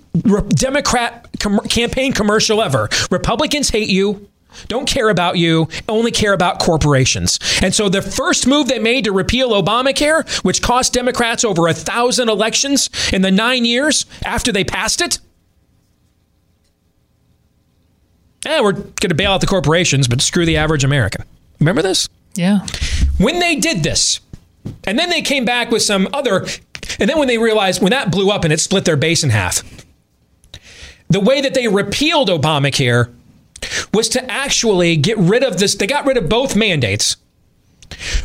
Speaker 2: Democrat com- campaign commercial ever. Republicans hate you. Don't care about you, only care about corporations. And so the first move they made to repeal Obamacare, which cost Democrats over a thousand elections in the nine years after they passed it, eh, we're going to bail out the corporations, but screw the average American. Remember this?
Speaker 4: Yeah.
Speaker 2: When they did this, and then they came back with some other, and then when they realized when that blew up and it split their base in half, the way that they repealed Obamacare was to actually get rid of this. They got rid of both mandates,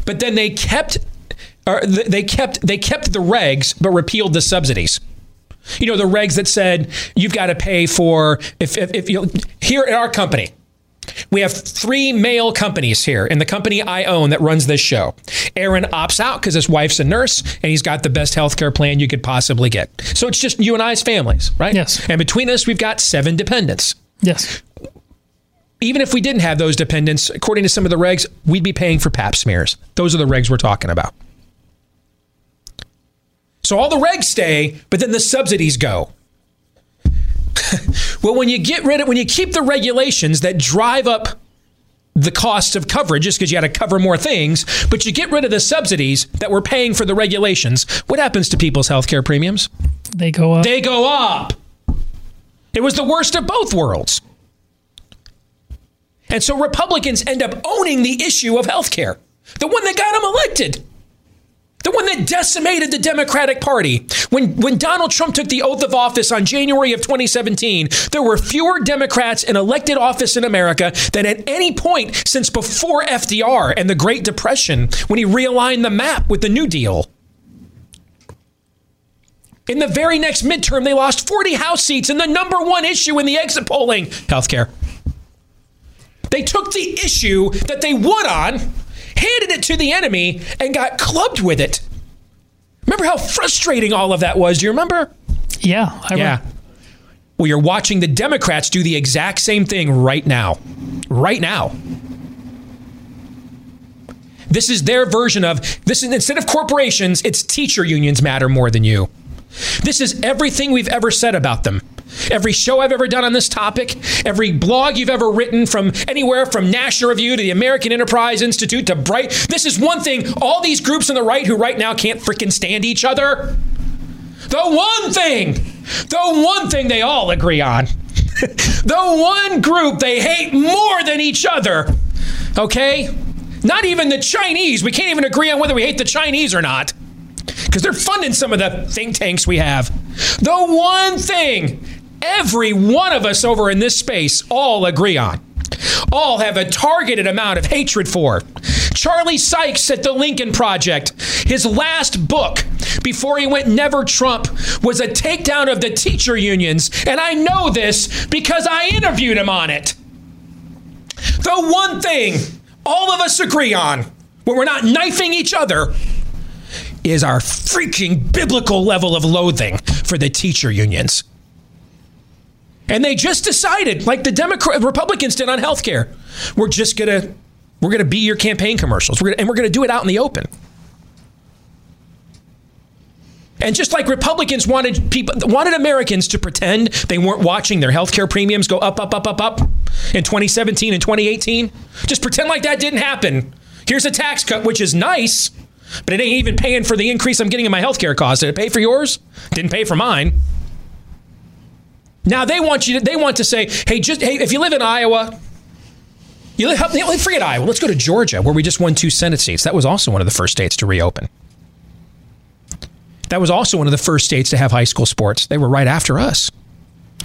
Speaker 2: but then they kept, or they kept, they kept the regs, but repealed the subsidies. You know the regs that said you've got to pay for if if, if you here at our company we have three male companies here in the company I own that runs this show. Aaron opts out because his wife's a nurse and he's got the best healthcare plan you could possibly get. So it's just you and I's families, right?
Speaker 4: Yes.
Speaker 2: And between us, we've got seven dependents.
Speaker 4: Yes.
Speaker 2: Even if we didn't have those dependents, according to some of the regs, we'd be paying for pap smears. Those are the regs we're talking about. So all the regs stay, but then the subsidies go. *laughs* well, when you get rid of, when you keep the regulations that drive up the cost of coverage just because you got to cover more things, but you get rid of the subsidies that we're paying for the regulations, what happens to people's healthcare premiums?
Speaker 4: They go up.
Speaker 2: They go up. It was the worst of both worlds. And so Republicans end up owning the issue of healthcare, the one that got them elected the one that decimated the Democratic Party. When, when Donald Trump took the oath of office on January of 2017, there were fewer Democrats in elected office in America than at any point since before FDR and the Great Depression when he realigned the map with the New Deal. In the very next midterm, they lost 40 House seats, and the number one issue in the exit polling healthcare. They took the issue that they would on handed it to the enemy, and got clubbed with it. Remember how frustrating all of that was? Do you remember?
Speaker 4: Yeah.
Speaker 2: I yeah. Remember. Well, you're watching the Democrats do the exact same thing right now. Right now. This is their version of this is instead of corporations, it's teacher unions matter more than you. This is everything we've ever said about them. Every show I've ever done on this topic, every blog you've ever written from anywhere from National Review to the American Enterprise Institute to Bright. This is one thing all these groups on the right who right now can't freaking stand each other. The one thing, the one thing they all agree on, *laughs* the one group they hate more than each other, okay? Not even the Chinese. We can't even agree on whether we hate the Chinese or not because they're funding some of the think tanks we have. The one thing every one of us over in this space all agree on, all have a targeted amount of hatred for. Charlie Sykes at the Lincoln Project, his last book before he went Never Trump was a takedown of the teacher unions. And I know this because I interviewed him on it. The one thing all of us agree on when we're not knifing each other is our freaking biblical level of loathing for the teacher unions. And they just decided, like the Democrat Republicans did on health care, we're just gonna we're gonna be your campaign commercials. We're gonna, and we're gonna do it out in the open. And just like Republicans wanted people wanted Americans to pretend they weren't watching their healthcare premiums go up, up, up, up, up in 2017 and 2018, just pretend like that didn't happen. Here's a tax cut, which is nice, but it ain't even paying for the increase I'm getting in my healthcare costs. Did it pay for yours? Didn't pay for mine. Now they want you to, they want to say, hey, just hey, if you live in Iowa, you live, forget Iowa. Let's go to Georgia, where we just won two Senate seats. That was also one of the first states to reopen. That was also one of the first states to have high school sports. They were right after us.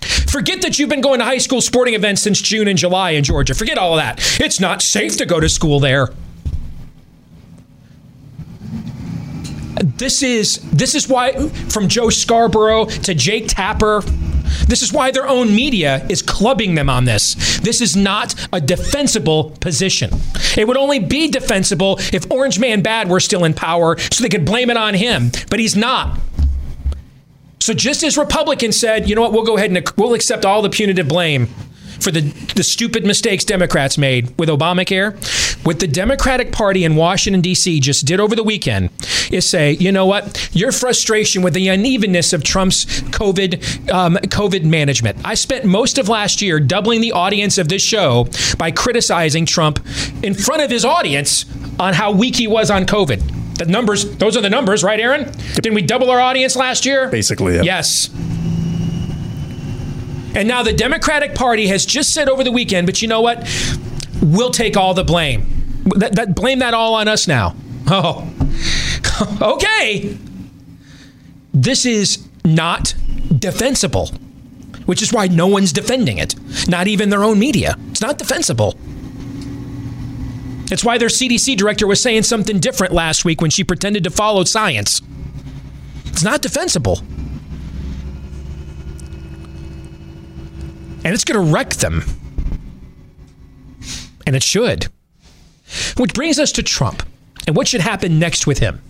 Speaker 2: Forget that you've been going to high school sporting events since June and July in Georgia. Forget all of that. It's not safe to go to school there. This is this is why from Joe Scarborough to Jake Tapper, this is why their own media is clubbing them on this. This is not a defensible position. It would only be defensible if Orange Man Bad were still in power so they could blame it on him, but he's not. So just as Republicans said, you know what, we'll go ahead and we'll accept all the punitive blame for the, the stupid mistakes Democrats made with Obamacare. What the Democratic Party in Washington, D.C. just did over the weekend is say, you know what, your frustration with the unevenness of Trump's COVID, um, COVID management. I spent most of last year doubling the audience of this show by criticizing Trump in front of his audience on how weak he was on COVID. The numbers, those are the numbers, right, Aaron? Didn't we double our audience last year?
Speaker 3: Basically, yeah.
Speaker 2: Yes. And now the Democratic Party has just said over the weekend, but you know what? We'll take all the blame. That, that blame that all on us now. Oh, *laughs* okay. This is not defensible, which is why no one's defending it. Not even their own media. It's not defensible. It's why their CDC director was saying something different last week when she pretended to follow science. It's not defensible. and it's going to wreck them. And it should. Which brings us to Trump and what should happen next with him.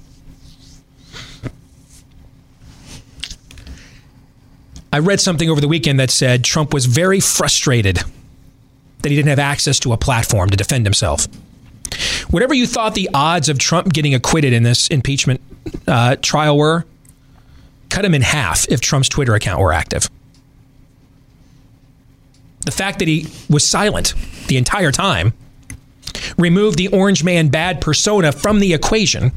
Speaker 2: I read something over the weekend that said Trump was very frustrated that he didn't have access to a platform to defend himself. Whatever you thought the odds of Trump getting acquitted in this impeachment uh, trial were, cut him in half if Trump's Twitter account were active the fact that he was silent the entire time removed the orange man bad persona from the equation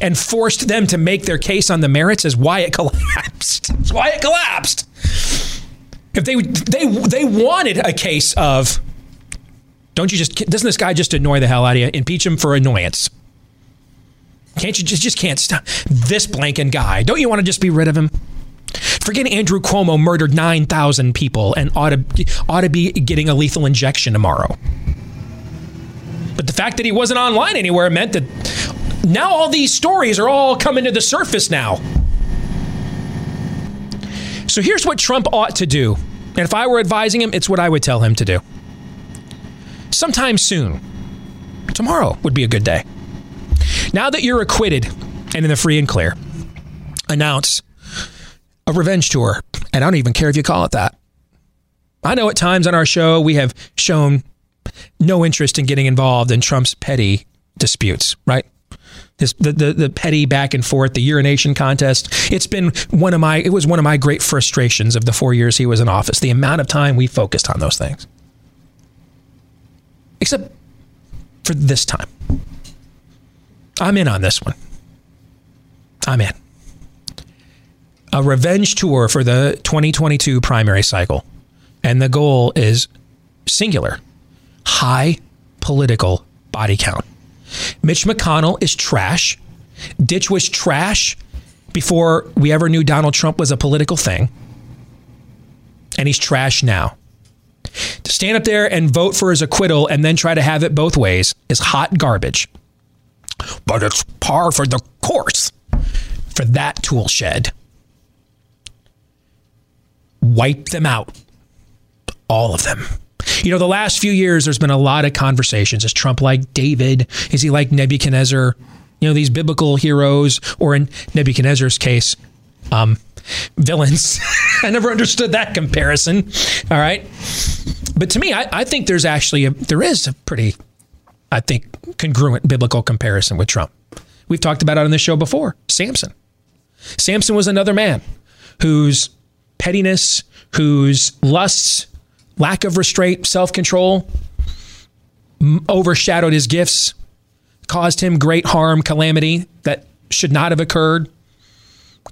Speaker 2: and forced them to make their case on the merits as why it *laughs* collapsed. It's why it collapsed. If they they they wanted a case of don't you just doesn't this guy just annoy the hell out of you? Impeach him for annoyance. Can't you just just can't stop this blanking guy? Don't you want to just be rid of him? Forget Andrew Cuomo murdered 9,000 people and ought to, ought to be getting a lethal injection tomorrow. But the fact that he wasn't online anywhere meant that now all these stories are all coming to the surface now. So here's what Trump ought to do. And if I were advising him, it's what I would tell him to do. Sometime soon, tomorrow would be a good day. Now that you're acquitted and in the free and clear, announce a revenge tour. And I don't even care if you call it that. I know at times on our show we have shown no interest in getting involved in Trump's petty disputes, right? This, the, the the petty back and forth, the urination contest. It's been one of my it was one of my great frustrations of the four years he was in office. The amount of time we focused on those things, except for this time. I'm in on this one. I'm in a revenge tour for the 2022 primary cycle. And the goal is singular high political body count. Mitch McConnell is trash. Ditch was trash before we ever knew Donald Trump was a political thing. And he's trash now. To stand up there and vote for his acquittal and then try to have it both ways is hot garbage. But it's par for the course for that tool shed wipe them out. All of them. You know, the last few years, there's been a lot of conversations. Is Trump like David? Is he like Nebuchadnezzar? You know, these biblical heroes, or in Nebuchadnezzar's case, um, villains. *laughs* I never understood that comparison. All right. But to me, I, I think there's actually a, there is a pretty, I think, congruent biblical comparison with Trump. We've talked about it on this show before. Samson. Samson was another man whose pettiness, whose lusts, lack of restraint, self control overshadowed his gifts, caused him great harm, calamity that should not have occurred,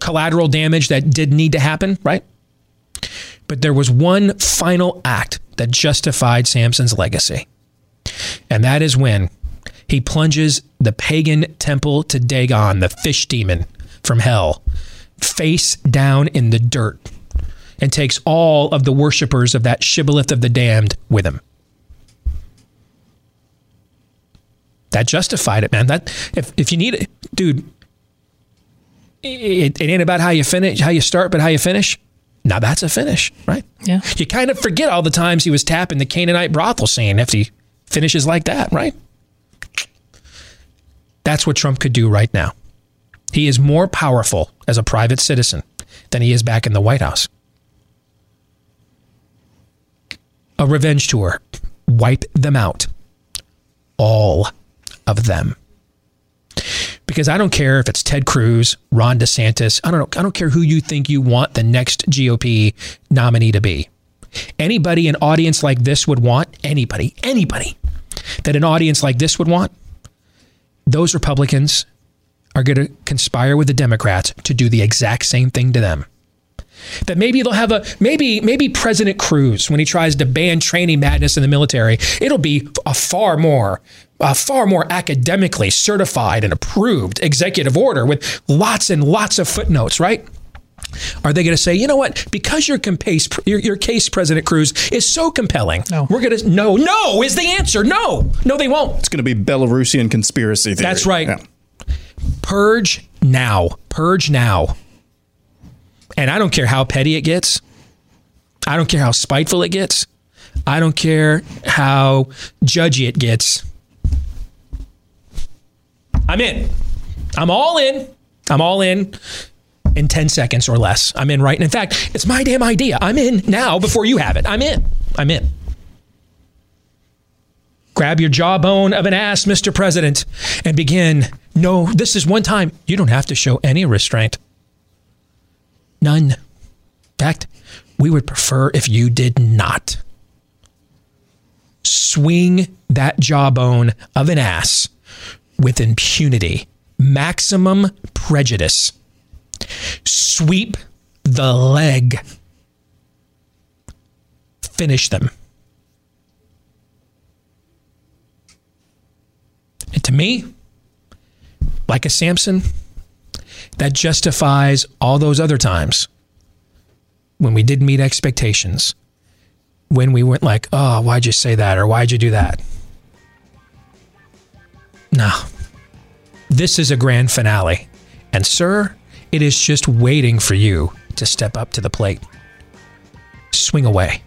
Speaker 2: collateral damage that did need to happen, right? But there was one final act that justified Samson's legacy. And that is when he plunges the pagan temple to Dagon, the fish demon from hell, face down in the dirt and takes all of the worshippers of that shibboleth of the damned with him. That justified it, man. That if, if you need it, dude, it, it ain't about how you finish, how you start, but how you finish. Now that's a finish, right?
Speaker 4: Yeah.
Speaker 2: You kind of forget all the times he was tapping the Canaanite brothel scene if he finishes like that, right? That's what Trump could do right now. He is more powerful as a private citizen than he is back in the White House. A revenge tour. Wipe them out. All of them. Because I don't care if it's Ted Cruz, Ron DeSantis, I don't know, I don't care who you think you want the next GOP nominee to be. Anybody an audience like this would want, anybody, anybody that an audience like this would want, those Republicans are going to conspire with the Democrats to do the exact same thing to them. That maybe they'll have a maybe maybe President Cruz when he tries to ban training madness in the military, it'll be a far more a far more academically certified and approved executive order with lots and lots of footnotes, right? Are they going to say, you know what? Because your case, your, your case, President Cruz, is so compelling, no. we're going to no, no is the answer. No, no, they won't.
Speaker 5: It's going to be Belarusian conspiracy theory.
Speaker 2: That's right. Yeah. Purge now. Purge now. And I don't care how petty it gets. I don't care how spiteful it gets. I don't care how judgy it gets. I'm in. I'm all in. I'm all in in 10 seconds or less. I'm in right. And In fact, it's my damn idea. I'm in now before you have it. I'm in. I'm in. Grab your jawbone of an ass, Mr. President, and begin. No, this is one time. You don't have to show any restraint. None. In fact, we would prefer if you did not. Swing that jawbone of an ass with impunity, maximum prejudice. Sweep the leg. Finish them. And to me, like a Samson, that justifies all those other times when we didn't meet expectations, when we went like, oh, why'd you say that? Or why'd you do that? No. This is a grand finale. And, sir, it is just waiting for you to step up to the plate. Swing away.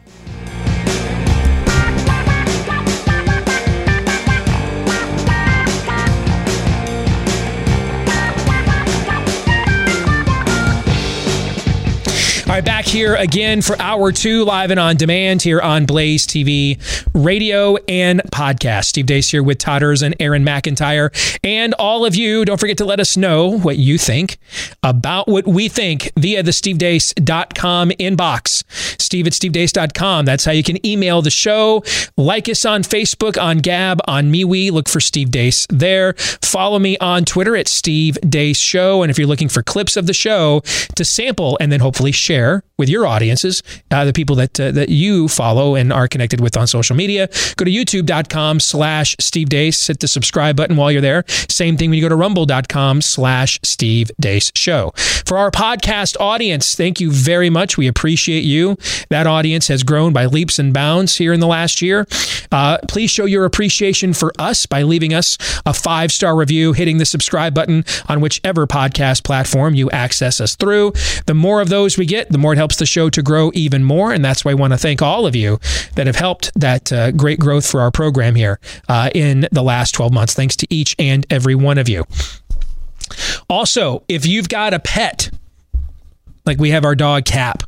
Speaker 2: All right, back here again for hour two, live and on demand here on Blaze TV, radio and podcast. Steve Deace here with Todd and Aaron McIntyre. And all of you, don't forget to let us know what you think about what we think via the stevedeace.com inbox. Steve at stevedeace.com. That's how you can email the show. Like us on Facebook, on Gab, on MeWe. Look for Steve Deace there. Follow me on Twitter at Steve Deace Show. And if you're looking for clips of the show to sample and then hopefully share, share with your audiences, uh, the people that uh, that you follow and are connected with on social media. Go to youtube.com slash Steve Deace. Hit the subscribe button while you're there. Same thing when you go to rumble.com slash Steve Deace Show. For our podcast audience, thank you very much. We appreciate you. That audience has grown by leaps and bounds here in the last year. Uh, please show your appreciation for us by leaving us a five star review, hitting the subscribe button on whichever podcast platform you access us through. The more of those we get, the more it helps the show to grow even more. And that's why I want to thank all of you that have helped that uh, great growth for our program here uh, in the last 12 months. Thanks to each and every one of you. Also, if you've got a pet, like we have our dog Cap,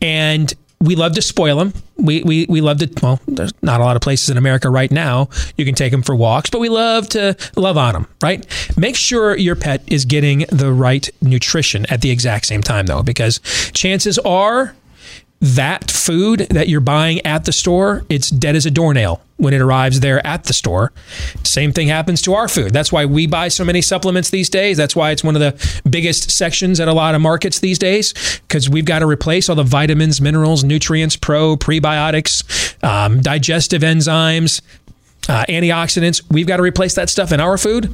Speaker 2: and we love to spoil them. We, we, we love to, well, there's not a lot of places in America right now you can take them for walks, but we love to love on them, right? Make sure your pet is getting the right nutrition at the exact same time, though, because chances are that food that you're buying at the store, it's dead as a doornail when it arrives there at the store. Same thing happens to our food. That's why we buy so many supplements these days. That's why it's one of the biggest sections at a lot of markets these days because we've got to replace all the vitamins, minerals, nutrients, pro, prebiotics, um, digestive enzymes, uh, antioxidants. We've got to replace that stuff in our food.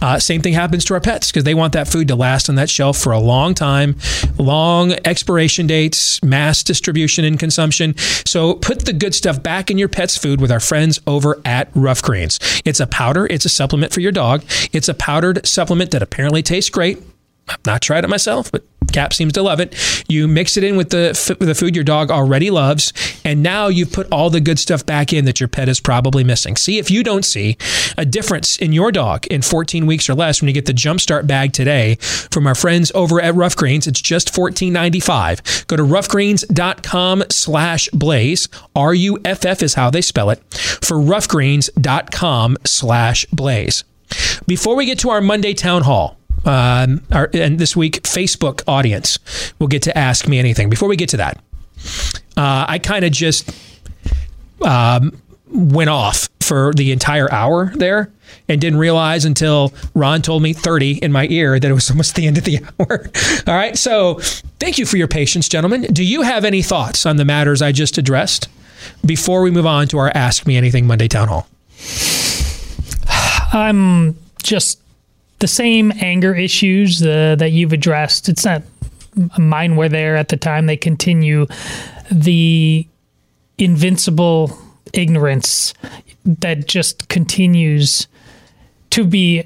Speaker 2: Uh, same thing happens to our pets because they want that food to last on that shelf for a long time, long expiration dates, mass distribution and consumption. So put the good stuff back in your pet's food with our friends over at Ruff Greens. It's a powder, it's a supplement for your dog. It's a powdered supplement that apparently tastes great. I've not tried it myself, but Cap seems to love it. You mix it in with the the food your dog already loves, and now you've put all the good stuff back in that your pet is probably missing. See if you don't see a difference in your dog in 14 weeks or less when you get the Jumpstart bag today from our friends over at Ruff Greens. It's just $14.95. Go to ruffgreens.com slash blaze. R-U-F-F is how they spell it for ruffgreens.com slash blaze. Before we get to our Monday town hall, um, our, and this week Facebook audience will get to ask me anything. Before we get to that, uh, I kind of just um, went off for the entire hour there and didn't realize until Ron told me 30 in my ear that it was *laughs* almost the end of the hour. *laughs* All right. So thank you for your patience, gentlemen. Do you have any thoughts on the matters I just addressed before we move on to our Ask Me Anything Monday Town Hall? *sighs*
Speaker 4: I'm just the same anger issues uh, that you've addressed. It's not mine were there at the time. They continue the invincible ignorance that just continues to be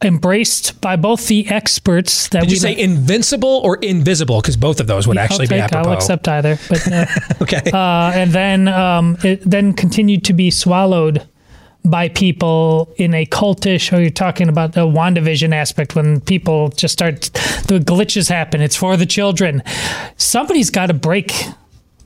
Speaker 4: embraced by both the experts that
Speaker 2: Did you say invincible or invisible? Because both of those would actually
Speaker 4: take,
Speaker 2: be apropos.
Speaker 4: I'll accept either. But uh, *laughs*
Speaker 2: okay,
Speaker 4: uh, and then um, it then continued to be swallowed by people in a cultish, or you're talking about the WandaVision aspect when people just start, the glitches happen. It's for the children. Somebody's got to break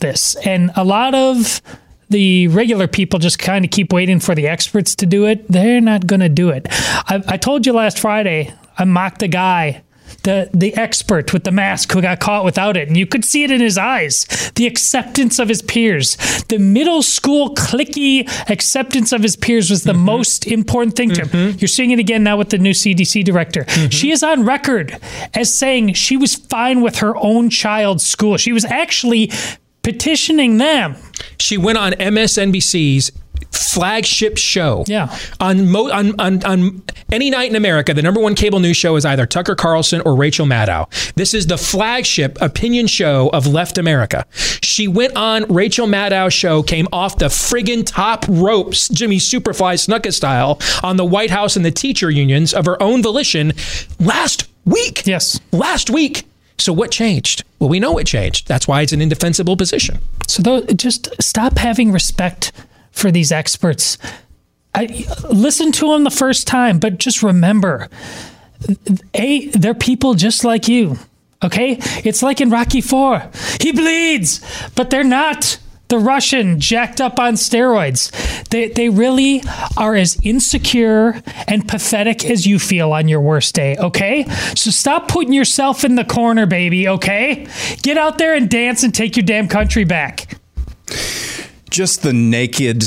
Speaker 4: this. And a lot of the regular people just kind of keep waiting for the experts to do it. They're not going to do it. I, I told you last Friday, I mocked a guy the the expert with the mask who got caught without it, and you could see it in his eyes. The acceptance of his peers, the middle school cliquey acceptance of his peers was the mm-hmm. most important thing to him. Mm-hmm. You're seeing it again now with the new CDC director. Mm-hmm. She is on record as saying she was fine with her own child's school. She was actually petitioning them.
Speaker 2: She went on MSNBC's flagship show.
Speaker 4: Yeah.
Speaker 2: On, mo- on on on any night in America, the number one cable news show is either Tucker Carlson or Rachel Maddow. This is the flagship opinion show of left America. She went on Rachel Maddow's show, came off the friggin' top ropes, Jimmy Superfly Snuka style, on the White House and the teacher unions of her own volition last week.
Speaker 4: Yes.
Speaker 2: Last week. So what changed? Well, we know it changed. That's why it's an indefensible position.
Speaker 4: So though, just stop having respect for these experts. I listen to them the first time, but just remember, a they're people just like you. Okay, it's like in Rocky Four. He bleeds, but they're not the Russian jacked up on steroids. They, they really are as insecure and pathetic as you feel on your worst day, okay? So stop putting yourself in the corner, baby, okay? Get out there and dance and take your damn country back
Speaker 5: just the naked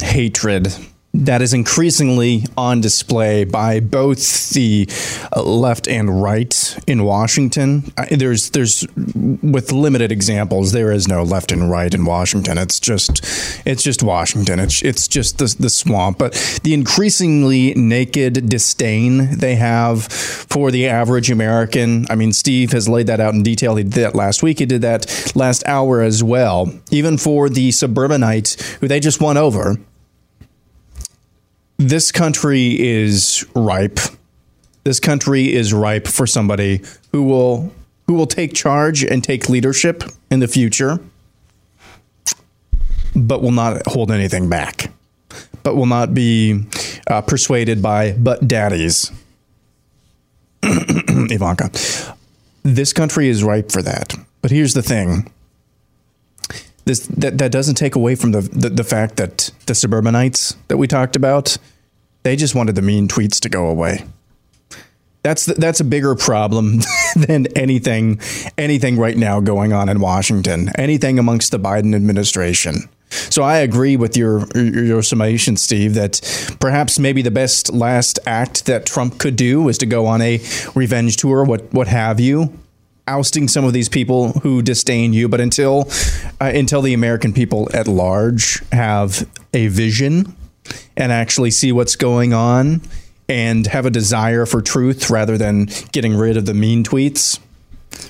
Speaker 5: hatred that is increasingly on display by both the uh, left and right in Washington. There's there's with limited examples there is no left and right in Washington. It's just it's just Washington. It's it's just the the swamp. But the increasingly naked disdain they have for the average American. I mean, Steve has laid that out in detail. He did that last week. He did that last hour as well. Even for the suburbanites who they just won over this country is ripe. This country is ripe for somebody who will who will take charge and take leadership in the future, but will not hold anything back, but will not be uh, persuaded by but daddies. *clears throat* Ivanka, this country is ripe for that. But here's the thing: this that, that doesn't take away from the, the the fact that the suburbanites that we talked about, they just wanted the mean tweets to go away. That's the, that's a bigger problem *laughs* than anything anything right now going on in Washington. Anything amongst the Biden administration. So I agree with your your summation, Steve, that perhaps maybe the best last act that Trump could do was to go on a revenge tour, what what have you, ousting some of these people who disdain you. But until uh, until the American people at large have a vision and actually see what's going on and have a desire for truth rather than getting rid of the mean tweets,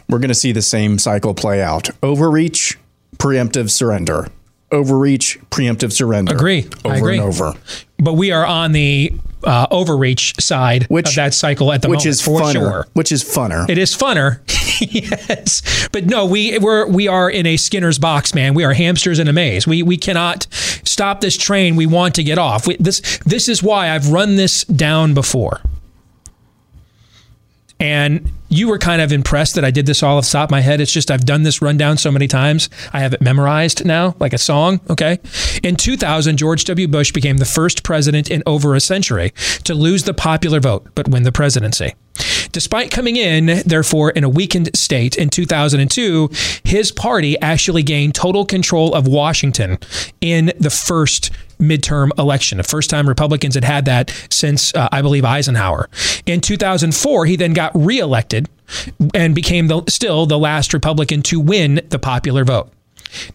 Speaker 5: we're going to see the same cycle play out. Overreach, preemptive surrender overreach, preemptive surrender.
Speaker 2: Agree.
Speaker 5: Over
Speaker 2: I agree.
Speaker 5: and over.
Speaker 2: But we are on the uh, overreach side
Speaker 5: which,
Speaker 2: of that cycle at the moment.
Speaker 5: which
Speaker 2: moment,
Speaker 5: is
Speaker 2: for
Speaker 5: funner,
Speaker 2: sure.
Speaker 5: Which is funner.
Speaker 2: It is funner, *laughs* yes. But no, we we're we are in a Skinner's box, man. We are hamsters in a maze. We we cannot stop this train. We want to get off. We, this this is why I've run this down before. And you were kind of impressed that I did this all off the top of my head. It's just I've done this rundown so many times. I have it memorized now, like a song. Okay. In 2000, George W. Bush became the first president in over a century to lose the popular vote, but win the presidency. Despite coming in, therefore, in a weakened state in 2002, his party actually gained total control of Washington in the first midterm election. The first time Republicans had had that since, uh, I believe, Eisenhower. In 2004, he then got reelected and became the, still the last Republican to win the popular vote.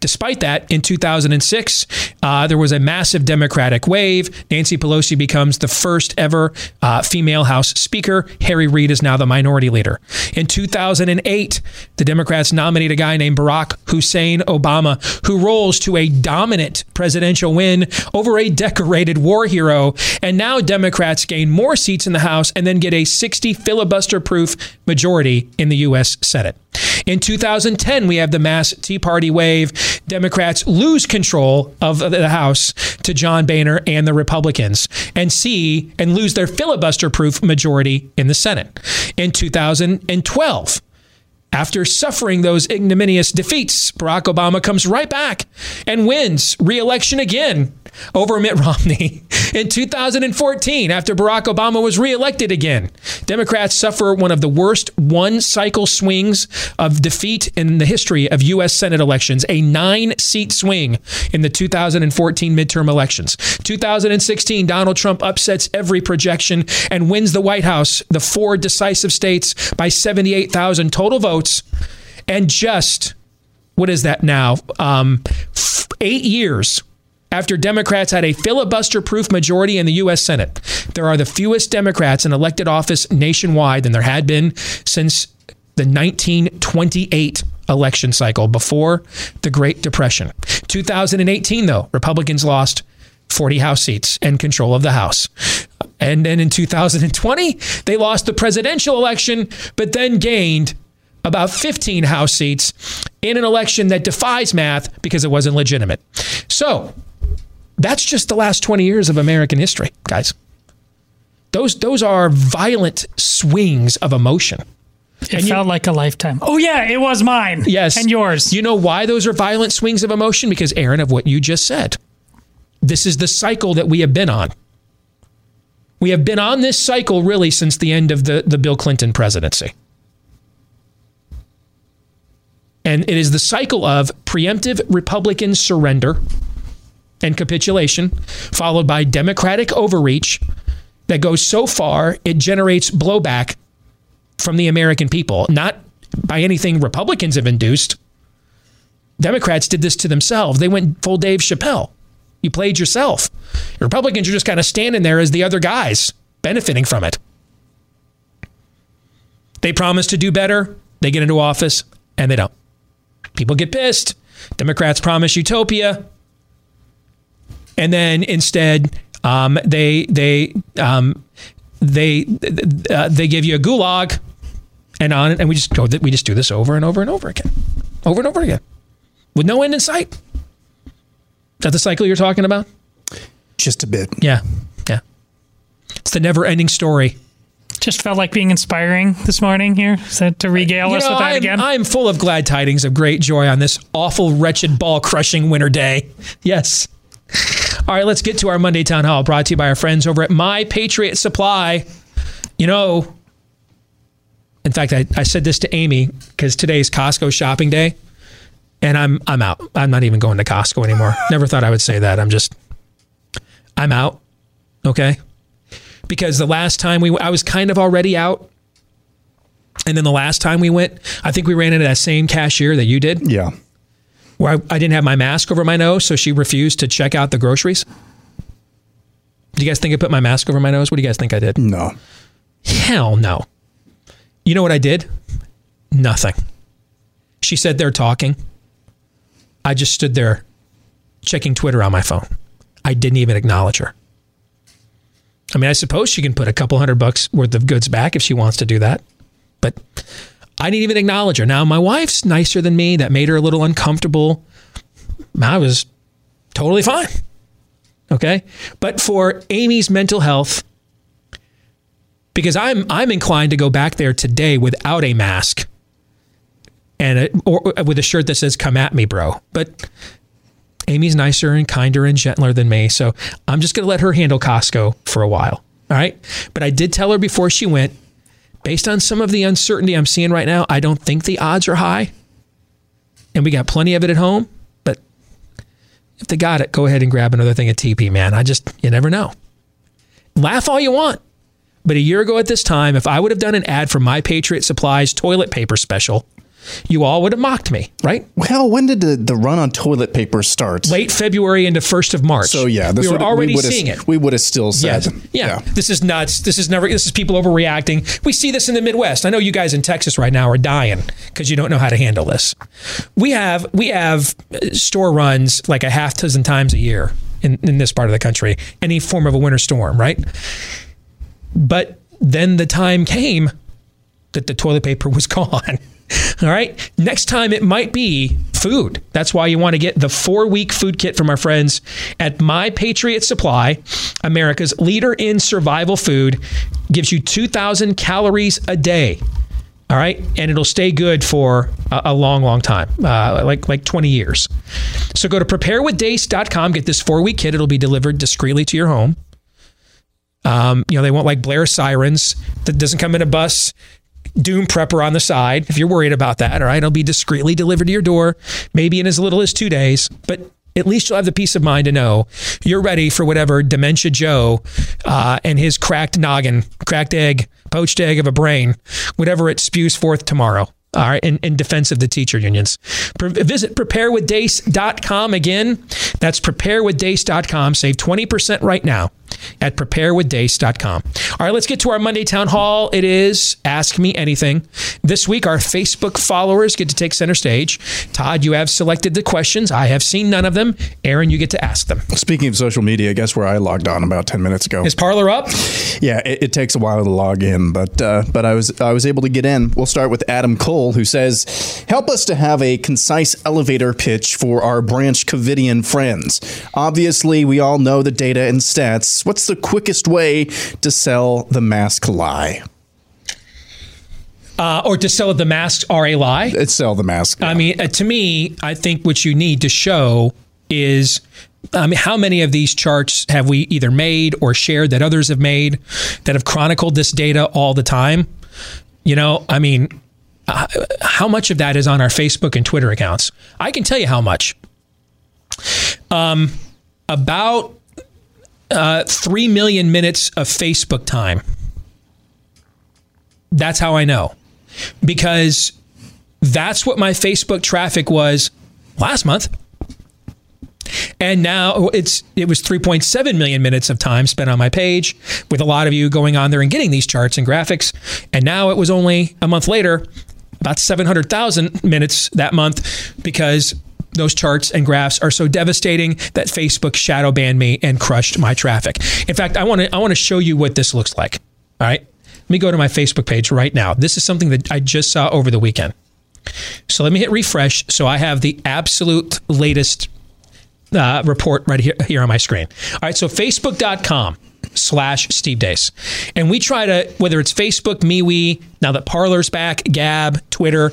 Speaker 2: Despite that, in 2006, uh, there was a massive Democratic wave. Nancy Pelosi becomes the first ever uh, female House Speaker. Harry Reid is now the minority leader. In 2008, the Democrats nominate a guy named Barack Hussein Obama, who rolls to a dominant presidential win over a decorated war hero. And now Democrats gain more seats in the House and then get a 60 filibuster proof majority in the U.S. Senate. In 2010, we have the mass Tea Party wave. Democrats lose control of the House to John Boehner and the Republicans and see and lose their filibuster proof majority in the Senate. In 2012, after suffering those ignominious defeats, Barack Obama comes right back and wins re election again over *laughs* Mitt Romney in 2014 after Barack Obama was reelected again. Democrats suffer one of the worst one cycle swings of defeat in the history of U.S. Senate elections, a nine seat swing in the 2014 midterm elections. 2016, Donald Trump upsets every projection and wins the White House, the four decisive states, by 78,000 total votes. And just, what is that now? Um, eight years after Democrats had a filibuster proof majority in the U.S. Senate. There are the fewest Democrats in elected office nationwide than there had been since the 1928 election cycle before the Great Depression. 2018, though, Republicans lost 40 House seats and control of the House. And then in 2020, they lost the presidential election, but then gained about 15 House seats in an election that defies math because it wasn't legitimate. So, that's just the last 20 years of American history, guys. Those those are violent swings of emotion.
Speaker 4: It and felt you, like a lifetime. Oh yeah, it was mine.
Speaker 2: Yes.
Speaker 4: And yours.
Speaker 2: You know why those are violent swings of emotion? Because Aaron of what you just said. This is the cycle that we have been on. We have been on this cycle really since the end of the, the Bill Clinton presidency. And it is the cycle of preemptive Republican surrender and capitulation, followed by democratic overreach that goes so far it generates blowback from the American people, not by anything Republicans have induced. Democrats did this to themselves. They went full Dave Chappelle. You played yourself. Republicans are just kind of standing there as the other guys benefiting from it. They promise to do better, they get into office, and they don't. People get pissed. Democrats promise utopia, and then instead um, they they um, they uh, they give you a gulag, and on and we just go we just do this over and over and over again, over and over again, with no end in sight. Is that the cycle you're talking about?
Speaker 5: Just a bit.
Speaker 2: Yeah, yeah. It's the never-ending story
Speaker 4: Just felt like being inspiring this morning here so to regale
Speaker 2: You
Speaker 4: us
Speaker 2: know,
Speaker 4: with that
Speaker 2: I'm,
Speaker 4: again.
Speaker 2: I'm full of glad tidings of great joy on this awful, wretched, ball crushing winter day. Yes. All right, let's get to our Monday Town Hall brought to you by our friends over at My Patriot Supply. You know, in fact, I, I said this to Amy because today's Costco shopping day, and I'm I'm out. I'm not even going to Costco anymore. Never thought I would say that. I'm just I'm out. Okay, because the last time we I was kind of already out, and then the last time we went, I think we ran into that same cashier that you did.
Speaker 3: Yeah.
Speaker 2: Where I, I didn't have my mask over my nose, so she refused to check out the groceries. Do you guys think I put my mask over my nose? What do you guys think I did?
Speaker 3: No.
Speaker 2: Hell no. You know what I did? Nothing. She said they're talking. I just stood there checking Twitter on my phone. I didn't even acknowledge her. I mean, I suppose she can put a couple hundred bucks worth of goods back if she wants to do that. But I didn't even acknowledge her. Now, my wife's nicer than me. That made her a little uncomfortable. I was totally fine. Okay. But for Amy's mental health, because I'm I'm inclined to go back there today without a mask and a, or, or with a shirt that says "Come at me, bro." But Amy's nicer and kinder and gentler than me, so I'm just going to let her handle Costco for a while. All right. But I did tell her before she went, based on some of the uncertainty I'm seeing right now, I don't think the odds are high. And we got plenty of it at home. But if they got it, go ahead and grab another thing of TP, man. I just, you never know. Laugh all you want. But a year ago at this time, if I would have done an ad for My Patriot Supplies toilet paper special, you all would have mocked me, right?
Speaker 5: Well, when did the, the run on toilet paper start?
Speaker 2: Late February into 1st of March.
Speaker 5: So yeah,
Speaker 2: we were already
Speaker 5: would've-
Speaker 2: seeing it.
Speaker 5: We would have still said,
Speaker 2: Yes. Yeah. This is nuts. This is never. This is people overreacting. We see this in the Midwest. I know you guys in Texas right now are dying because you don't know how to handle this. We have we have uh, store runs like a half dozen times a year in, in this part of the country. Any form of a winter storm, right? But then the time came that the toilet paper was *laughs* gone. *laughs* All right. Next time it might be food. That's why you want to get the four week food kit from our friends at My Patriot Supply, America's leader in survival food. Gives you 2,000 calories a day. All right. And it'll stay good for a, long, long time, uh, like, like 20 years. So go to preparewithdeace.com, get this four week kit. It'll be delivered discreetly to your home. Um, you know, they won't like Blair sirens that doesn't come in a bus. Doom prepper on the side if you're worried about that. All right. It'll be discreetly delivered to your door, maybe in as little as two days, but at least you'll have the peace of mind to know you're ready for whatever Dementia Joe uh, and his cracked noggin, cracked egg, poached egg of a brain, whatever it spews forth tomorrow. All right, in, in defense of the teacher unions. Pre- visit preparewithdeace.com again. That's preparewithdeace.com. Save 20% right now at preparewithdeace.com. All right, let's get to our Monday Town Hall. It is Ask Me Anything. This week, our Facebook followers get to take center stage. Todd, you have selected the questions. I have seen none of them. Aaron, you get to ask them.
Speaker 3: Speaking of social media, guess where I logged on about ten minutes ago?
Speaker 2: Is Parler up?
Speaker 3: Yeah, it, it takes a while to log in, but uh, but I was I was able to get in. We'll start with Adam Cole, who says, "Help us to have a concise elevator pitch for our Branch Covidian friends. Obviously, we all know the data and stats. What's the quickest way to sell the mask lie?
Speaker 2: Uh, or to sell the masks are a lie?
Speaker 3: It's sell the mask.
Speaker 2: I mean, uh, to me, I think what you need to show is. I mean, how many of these charts have we either made or shared that others have made that have chronicled this data all the time? You know, I mean, uh, how much of that is on our Facebook and Twitter accounts? I can tell you how much. Um, about uh, 3 million minutes of Facebook time. That's how I know. Because that's what my Facebook traffic was last month. And now it's it was 3.7 million minutes of time spent on my page with a lot of you going on there and getting these charts and graphics. And now it was only a month later, about 700,000 minutes that month because those charts and graphs are so devastating that Facebook shadow banned me and crushed my traffic. In fact, I want to I want to show you what this looks like. All right? Let me go to my Facebook page right now. This is something that I just saw over the weekend. So let me hit refresh so I have the absolute latest uh, report right here, here on my screen. All right, so facebook.com. slash Steve Deace. And we try to, whether it's Facebook, MeWe, now that Parler's back, Gab, Twitter,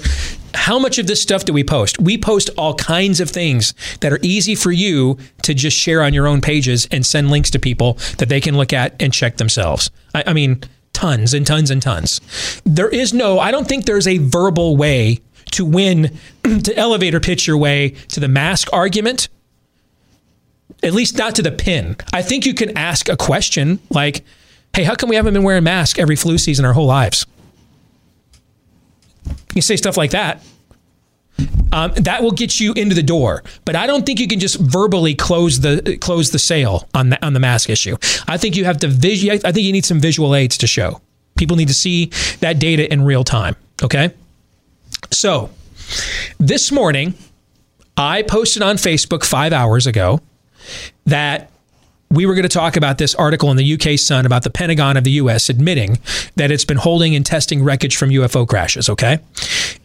Speaker 2: how much of this stuff do we post? We post all kinds of things that are easy for you to just share on your own pages and send links to people that they can look at and check themselves. I, I mean, tons and tons and tons. There is no, I don't think there's a verbal way to win, *clears throat* to elevator pitch your way to the mask argument. At least not to the pin. I think you can ask a question like, hey, how come we haven't been wearing masks every flu season our whole lives? You say stuff like that. Um, that will get you into the door, but I don't think you can just verbally close the close the sale on the on the mask issue. I think you have to I think you need some visual aids to show. People need to see that data in real time. Okay, so this morning I posted on Facebook five hours ago that we were going to talk about this article in the UK Sun about the Pentagon of the US admitting that it's been holding and testing wreckage from UFO crashes, okay?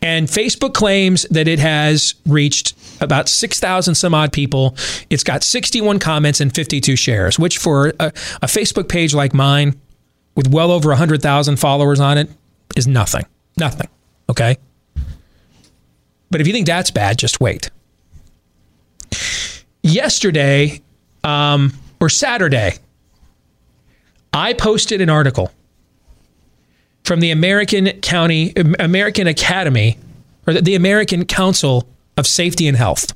Speaker 2: And Facebook claims that it has reached about 6,000 some odd people. It's got 61 comments and 52 shares, which for a, a Facebook page like mine with well over 100,000 followers on it is nothing. Nothing, okay? But if you think that's bad, just wait. Yesterday, um, or Saturday, I posted an article from the American County American Academy or the American Council of Safety and Health.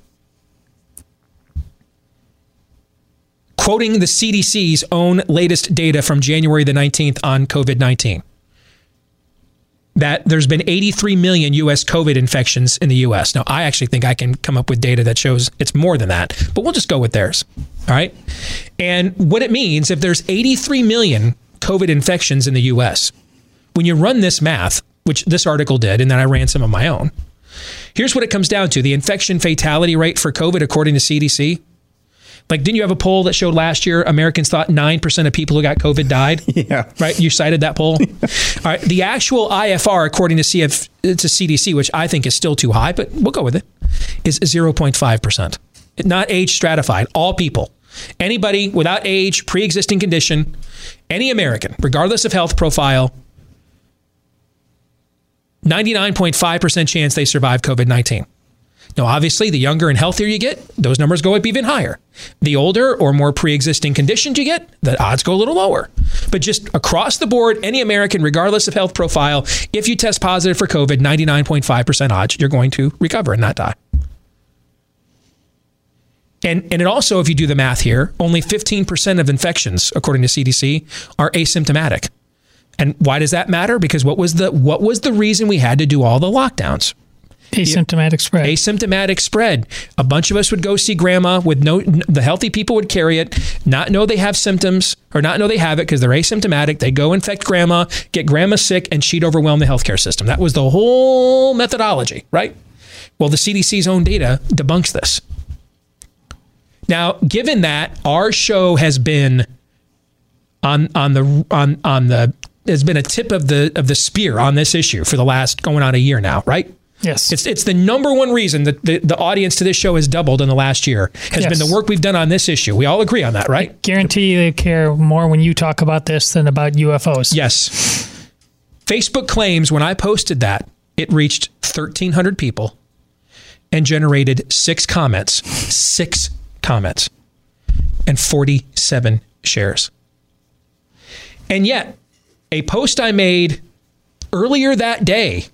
Speaker 2: Quoting the CDC's own latest data from January the 19th on COVID 19 that there's been 83 million US COVID infections in the US. Now, I actually think I can come up with data that shows it's more than that, but we'll just go with theirs. All right. And what it means, if there's 83 million COVID infections in the US, when you run this math, which this article did, and then I ran some of my own, here's what it comes down to the infection fatality rate for COVID, according to CDC, like, didn't you have a poll that showed last year Americans thought 9% of people who got COVID died? *laughs*
Speaker 3: Yeah.
Speaker 2: Right? You cited that poll? *laughs* All right. The actual IFR, according to, CF, to CDC, which I think is still too high, but we'll go with it, is 0.5%. Not age stratified, all people. Anybody without age, pre existing condition, any American, regardless of health profile, 99.5% chance they survive COVID 19. Now, obviously, the younger and healthier you get, those numbers go up even higher. The older or more pre existing conditions you get, the odds go a little lower. But just across the board, any American, regardless of health profile, if you test positive for COVID, 99.5% odds you're going to recover and not die. And, and it also, if you do the math here, only 15% of infections, according to CDC, are asymptomatic. And why does that matter? Because what was the what was the reason we had to do all the lockdowns?
Speaker 4: Asymptomatic spread.
Speaker 2: Asymptomatic spread. A bunch of us would go see grandma with no, the healthy people would carry it, not know they have symptoms or not know they have it because they're asymptomatic. They go infect grandma, get grandma sick, and she'd overwhelm the healthcare system. That was the whole methodology, right? Well, the CDC's own data debunks this. Now, given that our show has been on on the on on the has been a tip of the of the spear on this issue for the last going on a year now, right?
Speaker 4: Yes.
Speaker 2: It's it's the number one reason that the, the audience to this show has doubled in the last year has
Speaker 4: Yes.
Speaker 2: been the work we've done on this issue. We all agree on that, right?
Speaker 4: I Guarantee they care more when you talk about this than about UFOs.
Speaker 2: Yes. Facebook claims when I posted that, it reached 1,300 people and generated six comments, six comments, and 47 shares. And yet, a post I made earlier that day,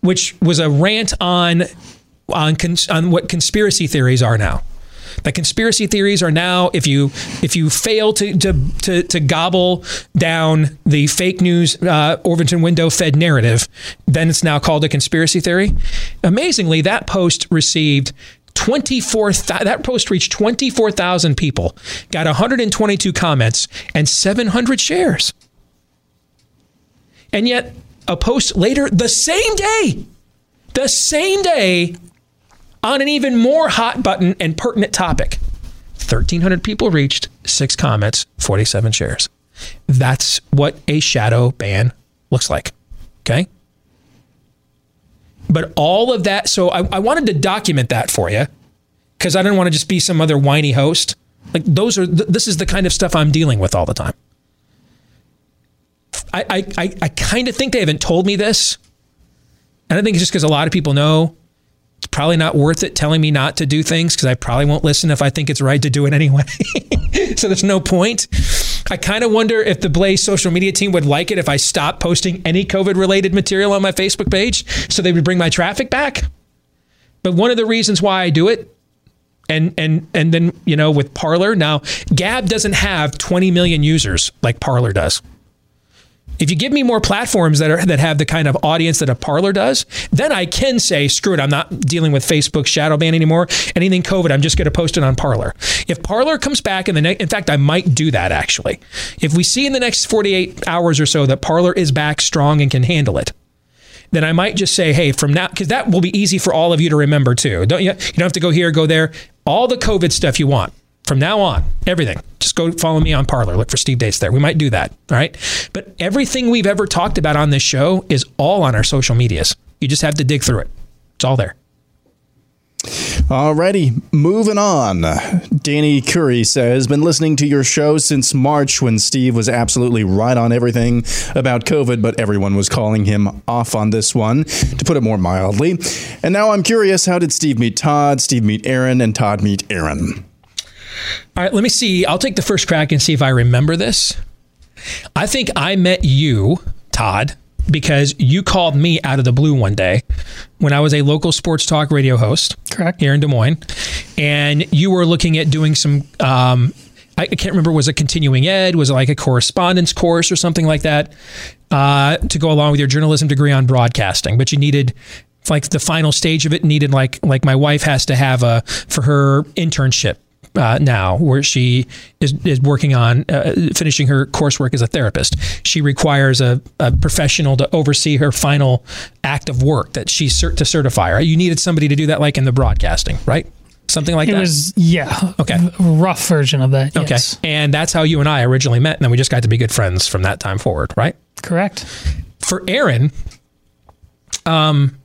Speaker 2: which was a rant on on cons- on what conspiracy theories are now. That conspiracy theories are now if you if you fail to to to, to gobble down the fake news uh, Overton window fed narrative, then it's now called a conspiracy theory. Amazingly, that post received 24 that post reached 24,000 people, got 122 comments and 700 shares. And yet, a post later, the same day, the same day, on an even more hot button and pertinent topic, 1,300 people reached, six comments, 47 shares. That's what a shadow ban looks like. Okay. But all of that, so I, I wanted to document that for you because I didn't want to just be some other whiny host Like those are th- this is the kind of stuff I'm dealing with all the time. I I I, kind of think they haven't told me this, and I think it's just because a lot of people know it's probably not worth it telling me not to do things because I probably won't listen if I think it's right to do it *laughs* anyway. so there's no point. I kind of wonder if the Blaze social media team would like it if I stopped posting any COVID related material on my Facebook page so they would bring my traffic back. But one of the reasons why I do it and and and then you know with Parler now Gab doesn't have 20 million users like Parler does. If you give me more platforms that are that have the kind of audience that a Parler does, then I can say, screw it, I'm not dealing with Facebook shadow ban anymore. Anything COVID, I'm just going to post it on Parler. If Parler comes back in the next, in fact, I might do that actually. If we see in the next 48 hours or so that Parler is back strong and can handle it, then I might just say, hey, from now, because that will be easy for all of you to remember too. Don't you? You don't have to go here, go there. All the COVID stuff you want from now on, everything. Just go follow me on Parler. Look for Steve Deace there. We might do that. All right. But everything we've ever talked about on this show is all on our social medias. You just have to dig through it. It's all there.
Speaker 3: Alrighty, moving on. Danny Curry says, been listening to your show since March when Steve was absolutely right on everything about COVID, but everyone was calling him off on this one, to put it more mildly. And now I'm curious, how did Steve meet Todd, Steve meet Aaron, and Todd meet Aaron?
Speaker 2: All right, let me see. I'll take the first crack and see if I remember this. I think I met you, Todd, because you called me out of the blue one day when I was a local sports talk radio host.
Speaker 4: Correct.
Speaker 2: Here in Des Moines. And you were looking at doing some, um, I can't remember, was it continuing ed? Was it like a correspondence course or something like that uh, to go along with your journalism degree on broadcasting? But you needed like the final stage of it needed like like my wife has to have a for her internship uh, now, where she is, is working on uh, finishing her coursework as a therapist. She requires a, a, professional to oversee her final act of work that she's cert- to certify. Right? You needed somebody to do that, like in the broadcasting, right? Something like
Speaker 4: it
Speaker 2: that.
Speaker 4: It was yeah.
Speaker 2: Okay.
Speaker 4: Rough version of that.
Speaker 2: Okay.
Speaker 4: Yes.
Speaker 2: And that's how you and I originally met, and then we just got to be good friends from that time forward, right?
Speaker 4: Correct.
Speaker 2: For Aaron, um,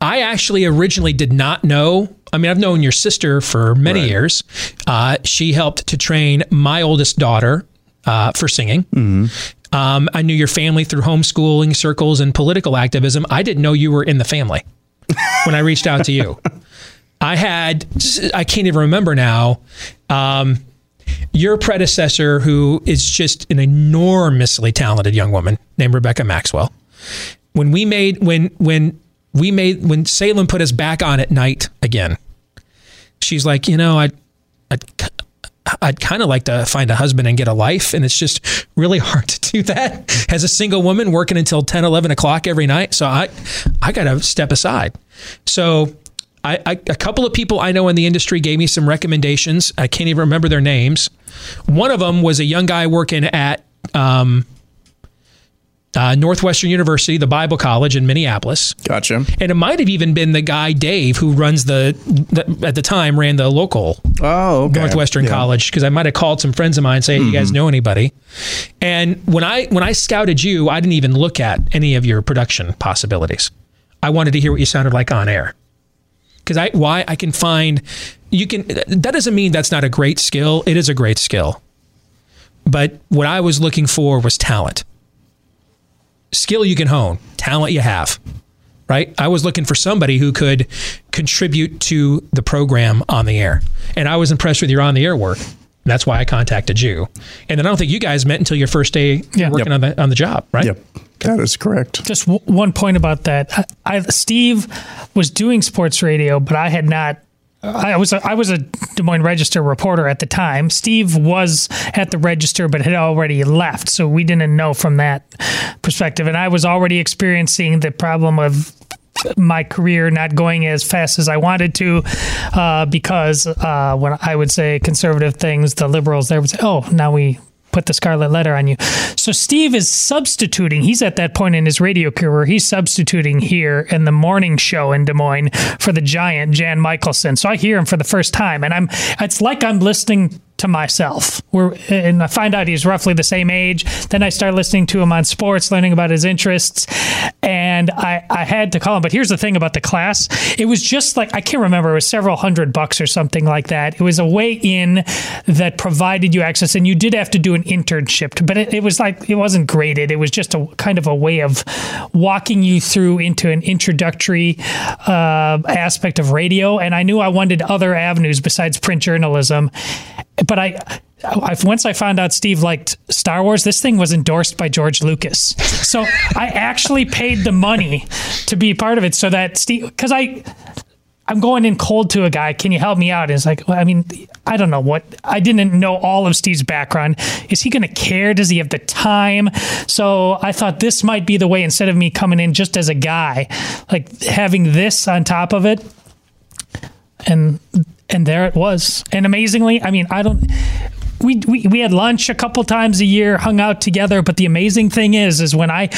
Speaker 2: I actually originally did not know. I mean, I've known your sister for many right. years. Uh, she helped to train my oldest daughter uh, for singing.
Speaker 3: Mm-hmm.
Speaker 2: Um, I knew your family through homeschooling circles and political activism. I didn't know you were in the family *laughs* when I reached out to you. I had, I can't even remember now. Um, your predecessor, who is just an enormously talented young woman named Rebecca Maxwell, when we made when when we made when Salem put us back on at night again. She's like, you know, I'd, I'd, I'd kind of like to find a husband and get a life. And it's just really *laughs* hard to do that as a single woman working until 10, 11 o'clock every night. So I, I got to step aside. So I, I, a couple of people I know in the industry gave me some recommendations. I can't even remember their names. One of them was a young guy working at, um, uh, Northwestern University, the Bible College in Minneapolis.
Speaker 3: Gotcha.
Speaker 2: And it might have even been the guy Dave who runs the, the at the time ran the local
Speaker 3: oh okay.
Speaker 2: Northwestern yeah. College because I might have called some friends of mine saying mm-hmm. you guys know anybody. And when I when I scouted you, I didn't even look at any of your production possibilities. I wanted to hear what you sounded like on air because I why I can find you can that doesn't mean that's not a great skill. It is a great skill. But what I was looking for was talent skill you can hone, talent you have, right? I was looking for somebody who could contribute to the program on the air. And I was impressed with your on the air work. That's why I contacted you. And then I don't think you guys met until your first day yeah. working yep. on the on the job, right?
Speaker 3: Yep. That is correct.
Speaker 4: Just w- one point about that. I, I, Steve was doing sports radio, but I had not I was a, I was a Des Moines Register reporter at the time. Steve was at the Register, but had already left, so we didn't know from that perspective. And I was already experiencing the problem of my career not going as fast as I wanted to, uh, because uh, when I would say conservative things, the liberals there would say, "Oh, now we put the scarlet letter on you. So Steve is substituting. He's at that point in his radio career. He's substituting here in the morning show in Des Moines for the giant Jan Mickelson. So I hear him for the first time, and I'm. It's like I'm listening to myself. We're, and I find out he's roughly the same age. Then I start listening to him on sports, learning about his interests, and I, I had to call him. But here's the thing about the class: it was just like I can't remember. It was several hundred bucks or something like that. It was a way in that provided you access, and you did have to do an internship. But it, it was like it wasn't graded. It was just a kind of a way of walking you through into an introductory uh, aspect of radio. And I knew I wanted other avenues besides print journalism, but I. I, once I found out Steve liked Star Wars, this thing was endorsed by George Lucas. So I actually paid the money to be part of it so that Steve, because I, I'm going in cold to a guy. Can you help me out? And it's like, well, I mean, I don't know what. I didn't know all of Steve's background. Is he going to care? Does he have the time? So I thought this might be the way. Instead of me coming in just as a guy, like having this on top of it, and and there it was. And amazingly, I mean, I don't we, we we had lunch a couple times a year, hung out together. But the amazing thing is, is when I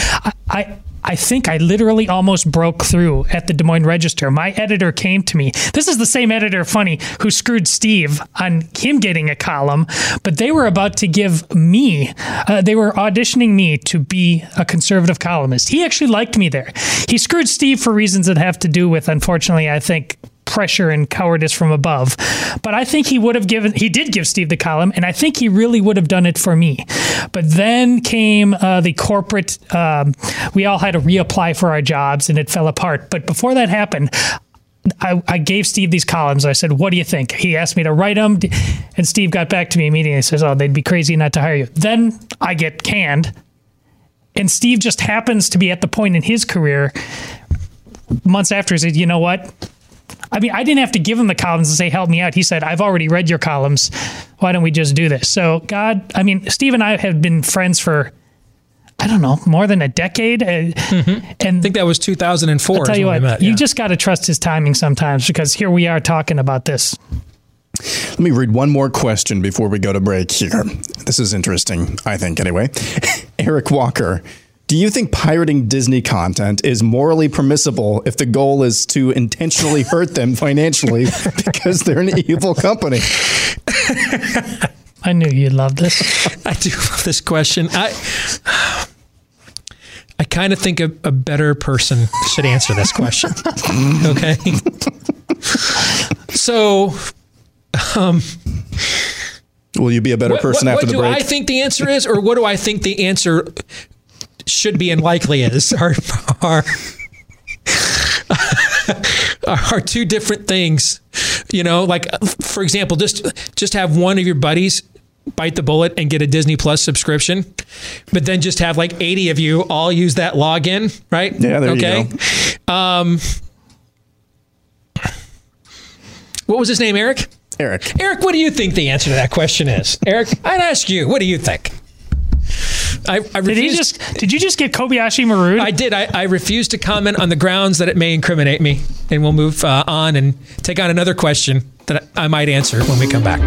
Speaker 4: I. I think I literally almost broke through at the Des Moines Register. My editor came to me. This is the same editor, funny, who screwed Steve on him getting a column, but they were about to give me, uh, they were auditioning me to be a conservative columnist. He actually liked me there. He screwed Steve for reasons that have to do with, unfortunately, I think, pressure and cowardice from above. But I think he would have given, he did give Steve the column, and I think he really would have done it for me. But then came uh, the corporate, um, we all had to reapply for our jobs and it fell apart. But before that happened, I, I, gave Steve these columns. I said, "What do you think?" He asked me to write them, and Steve got back to me immediately. Says, "Oh, they'd be crazy not to hire you." Then I get canned, and Steve just happens to be at the point in his career months after. He said, "You know what? I mean, I didn't have to give him the columns and say, help me out. He said, I've already read your columns. Why don't we just do this? So, God, I mean, Steve and I have been friends for, I don't know, more than a decade. Mm-hmm.
Speaker 2: And I think that was 2004.
Speaker 4: I'll tell you what, met, yeah. you just got to trust his timing sometimes because here we are talking about this.
Speaker 3: Let me read one more question before we go to break here. This is interesting, I think, anyway. *laughs* Eric Walker do you think pirating Disney content is morally permissible if the goal is to intentionally hurt them financially *laughs* because they're an evil company?
Speaker 4: I knew you'd love this.
Speaker 2: I do love this question. I I kind of think a, a better person should answer this question. *laughs* okay. so, um,
Speaker 3: Will you be a better
Speaker 2: what,
Speaker 3: person
Speaker 2: what,
Speaker 3: after
Speaker 2: what
Speaker 3: the break?
Speaker 2: What do I think the answer is, or what do I think the answer should be and likely is *laughs* are are are two different things. You know, like for example, just just have one of your buddies bite the bullet and get a Disney Plus subscription, but then just have like 80 of you all use that login, right?
Speaker 3: Yeah, there okay. you
Speaker 2: go. Um, what was his name, Eric?
Speaker 3: Eric.
Speaker 2: Eric, what do you think the answer to that question is? Eric, I'd ask you, what do you think?
Speaker 4: I, I did he just? Did you just get Kobayashi Maru?
Speaker 2: I did. I, I refuse to comment on the grounds that it may incriminate me, and we'll move uh, on and take on another question that I might answer when we come back.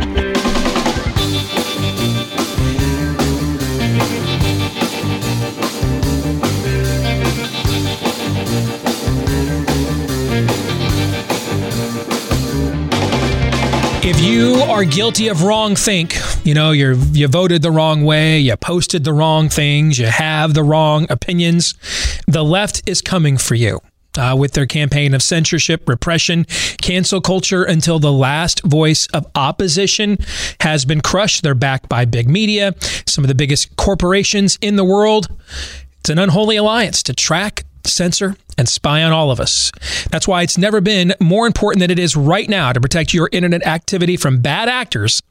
Speaker 2: If you are guilty of wrong think, you know, you you voted the wrong way, you posted the wrong things, you have the wrong opinions, the left is coming for you. Uh, with their campaign of censorship, repression, cancel culture until the last voice of opposition has been crushed. They're backed by big media, some of the biggest corporations in the world. It's an unholy alliance to track, censor, and spy on all of us. That's why it's never been more important than it is right now to protect your internet activity from bad actors.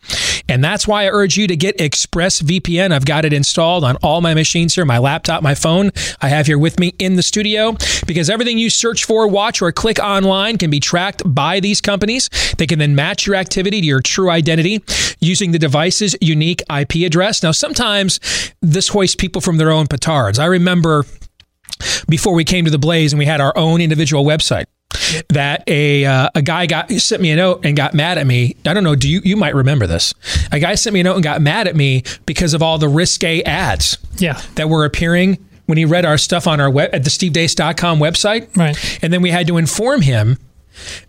Speaker 2: And that's why I urge you to get ExpressVPN. I've got it installed on all my machines here, my laptop, my phone. I have here with me in the studio because everything you search for, watch, or click online can be tracked by these companies. They can then match your activity to your true identity using the device's unique IP address. Now, sometimes this hoists people from their own petards. I remember before we came to the Blaze and we had our own individual website. That a uh, a guy got sent me a note and got mad at me. I don't know. Do you you might remember this? A guy sent me a note and got mad at me because of all the risque ads.
Speaker 4: Yeah.
Speaker 2: that were appearing when he read our stuff on our web at the stevedeace.com website.
Speaker 4: Right.
Speaker 2: And then we had to inform him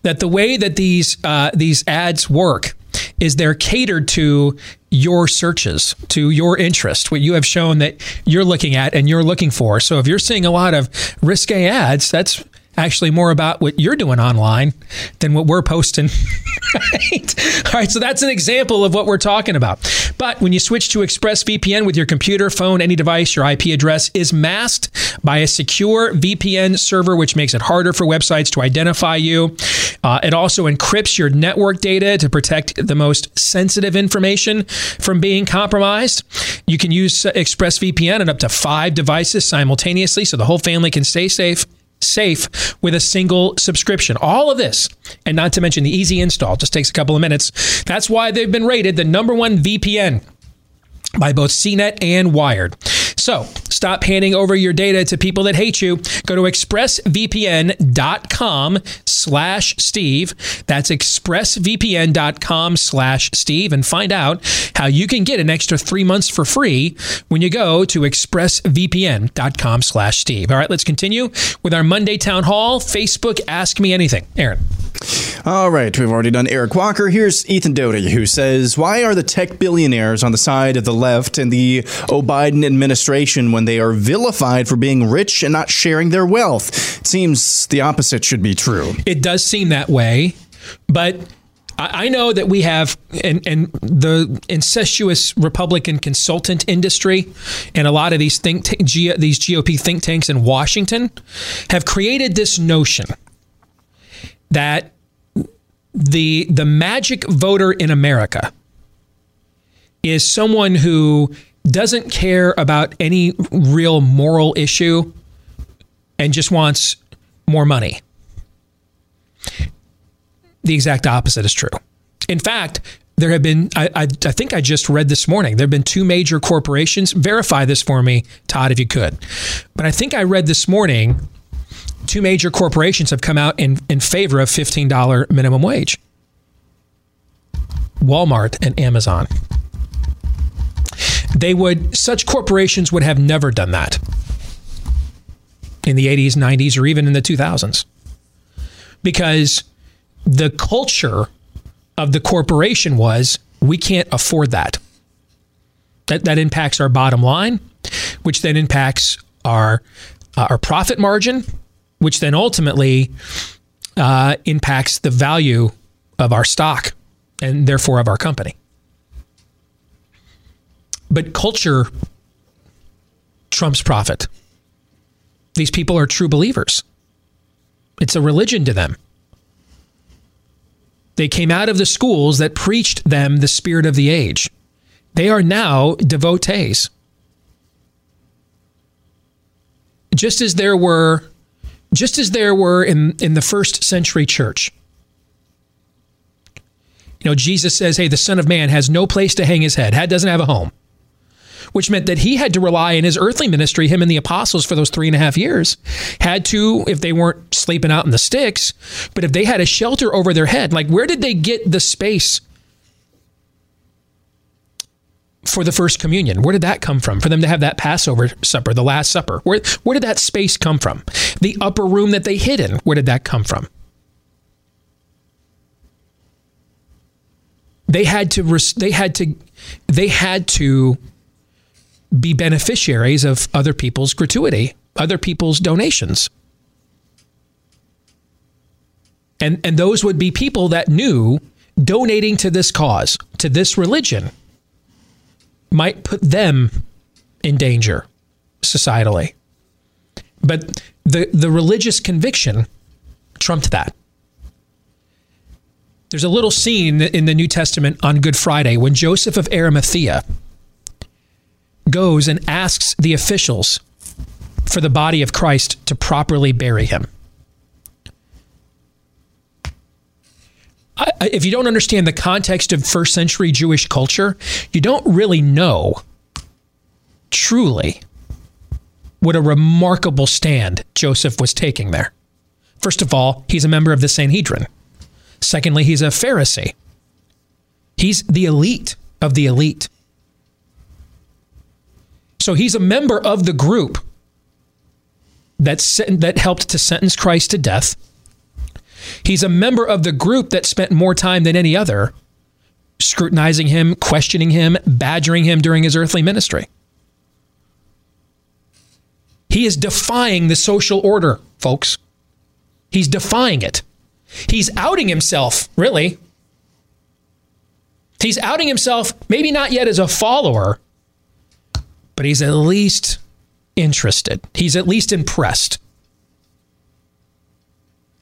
Speaker 2: that the way that these uh, these ads work is they're catered to your searches, to your interest, what you have shown that you're looking at and you're looking for. So if you're seeing a lot of risque ads, that's actually more about what you're doing online than what we're posting. *laughs* right? All right, so that's an example of what we're talking about. But when you switch to ExpressVPN with your computer, phone, any device, your IP address is masked by a secure VPN server, which makes it harder for websites to identify you. Uh, it also encrypts your network data to protect the most sensitive information from being compromised. You can use ExpressVPN on up to five devices simultaneously so the whole family can stay safe safe with a single subscription. All of this, and not to mention the easy install, just takes a couple of minutes. That's why they've been rated the number one VPN by both CNET and Wired. So stop handing over your data to people that hate you. Go to expressvpn.com slash Steve. That's expressvpn.com slash Steve and find out how you can get an extra three months for free when you go to expressvpn.com slash Steve. All right, let's continue with our Monday Town Hall Facebook Ask Me Anything. Aaron.
Speaker 3: All right, we've already done Eric Walker. Here's Ethan Doty, who says, Why are the tech billionaires on the side of the left and the O'Biden administration when they are vilified for being rich and not sharing their wealth? It seems the opposite should be true.
Speaker 2: It does seem that way, but. I know that we have, and, and the incestuous Republican consultant industry, and a lot of these think t- these GOP think tanks in Washington, have created this notion that the the magic voter in America is someone who doesn't care about any real moral issue and just wants more money. The exact opposite is true. In fact, there have been, I, I, I, think I just read this morning, there have been two major corporations. Verify this for me, Todd, if you could. But I think I read this morning two major corporations have come out in, in favor of $15 minimum wage Walmart and Amazon. They would, such corporations would have never done that in the 80s, 90s, or even in the 2000s because the culture of the corporation was we can't afford that. That, that impacts our bottom line, which then impacts our, uh, our profit margin, which then ultimately uh, impacts the value of our stock and therefore of our company. But culture trumps profit. These people are true believers. It's a religion to them. They came out of the schools that preached them the spirit of the age. They are now devotees. Just as there were just as there were in, in the first century church. You know, Jesus says, hey, the Son of Man has no place to hang his head, doesn't have a home, which meant that he had to rely in his earthly ministry, him and the apostles for those three and a half years, had to, if they weren't sleeping out in the sticks, but if they had a shelter over their head, like where did they get the space for the first communion? Where did that come from? For them to have that Passover supper, the Last Supper? Where, where did that space come from? The upper room that they hid in, where did that come from? They had to they had to they had to be beneficiaries of other people's gratuity, other people's donations. And and those would be people that knew donating to this cause, to this religion might put them in danger societally. But the, the religious conviction trumped that. There's a little scene in the New Testament on Good Friday when Joseph of Arimathea goes and asks the officials for the body of Christ to properly bury him. I, if you don't understand the context of first century Jewish culture, you don't really know truly what a remarkable stand Joseph was taking there. First of all, he's a member of the Sanhedrin. Secondly, he's a Pharisee. He's the elite of the elite. So he's a member of the group that, that helped to sentence Christ to death He's a member of the group that spent more time than any other scrutinizing him, questioning him, badgering him during his earthly ministry. He is defying the social order, folks. He's defying it. He's outing himself, really. He's outing himself, maybe not yet as a follower, but he's at least interested. He's at least impressed.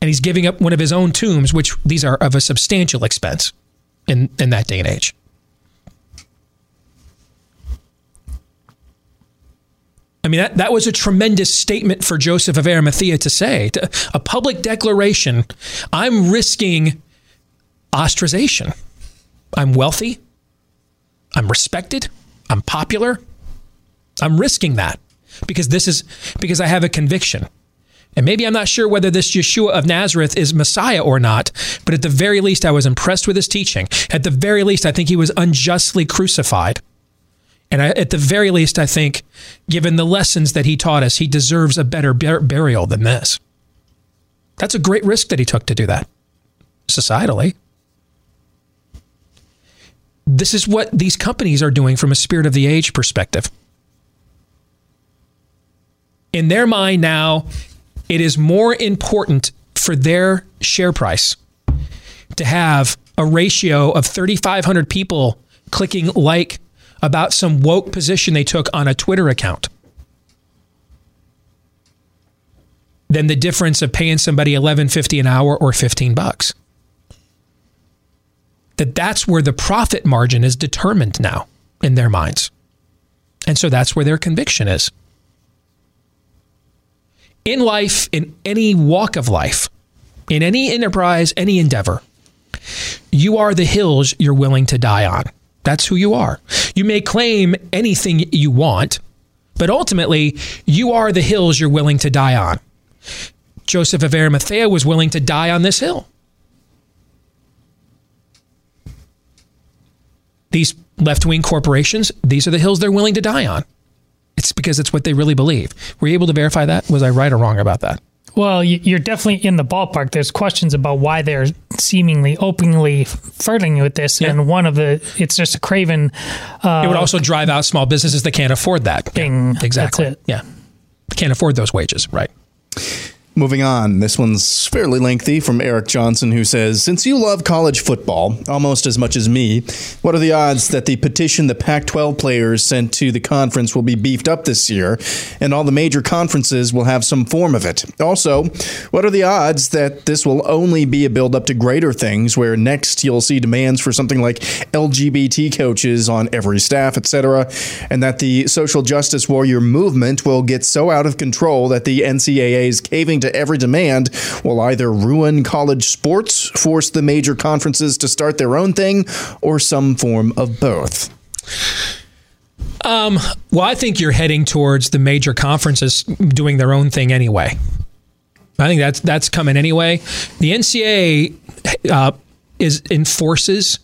Speaker 2: And he's giving up one of his own tombs, which these are of a substantial expense in, in that day and age. I mean, that, that was a tremendous statement for Joseph of Arimathea to say, to, a public declaration. I'm risking ostracization. I'm wealthy. I'm respected. I'm popular. I'm risking that because this is because I have a conviction. And maybe I'm not sure whether this Yeshua of Nazareth is Messiah or not, but at the very least, I was impressed with his teaching. At the very least, I think he was unjustly crucified. And I, at the very least, I think, given the lessons that he taught us, he deserves a better bur- burial than this. That's a great risk that he took to do that, societally. This is what these companies are doing from a spirit of the age perspective. In their mind now, it is more important for their share price to have a ratio of 3,500 people clicking like about some woke position they took on a Twitter account than the difference of paying somebody 11.50 an hour or 15 bucks. That that's where the profit margin is determined now in their minds. And so that's where their conviction is. In life, in any walk of life, in any enterprise, any endeavor, you are the hills you're willing to die on. That's who you are. You may claim anything you want, but ultimately, you are the hills you're willing to die on. Joseph of Arimathea was willing to die on this hill. These left wing corporations, these are the hills they're willing to die on. It's because it's what they really believe. Were you able to verify that? Was I right or wrong about that?
Speaker 4: Well, you're definitely in the ballpark. There's questions about why they're seemingly openly flirting with this, yeah. and one of the it's just a craven.
Speaker 2: Uh, it would also drive out small businesses that can't afford that.
Speaker 4: Thing.
Speaker 2: Yeah, exactly. Yeah, can't afford those wages. Right.
Speaker 5: Moving on, this one's fairly lengthy from Eric Johnson, who says Since you love college football almost as much as me, what are the odds that the petition the Pac 12 players sent to the conference will be beefed up this year and all the major conferences will have some form of it? Also, what are the odds that this will only be a build up to greater things where next you'll see demands for something like LGBT coaches on every staff, etc., and that the social justice warrior movement will get so out of control that the NCAA's caving to every demand will either ruin college sports, force the major conferences to start their own thing, or some form of both?
Speaker 2: Um, well, I think you're heading towards the major conferences doing their own thing anyway. I think that's that's coming anyway. The NCAA uh, is enforces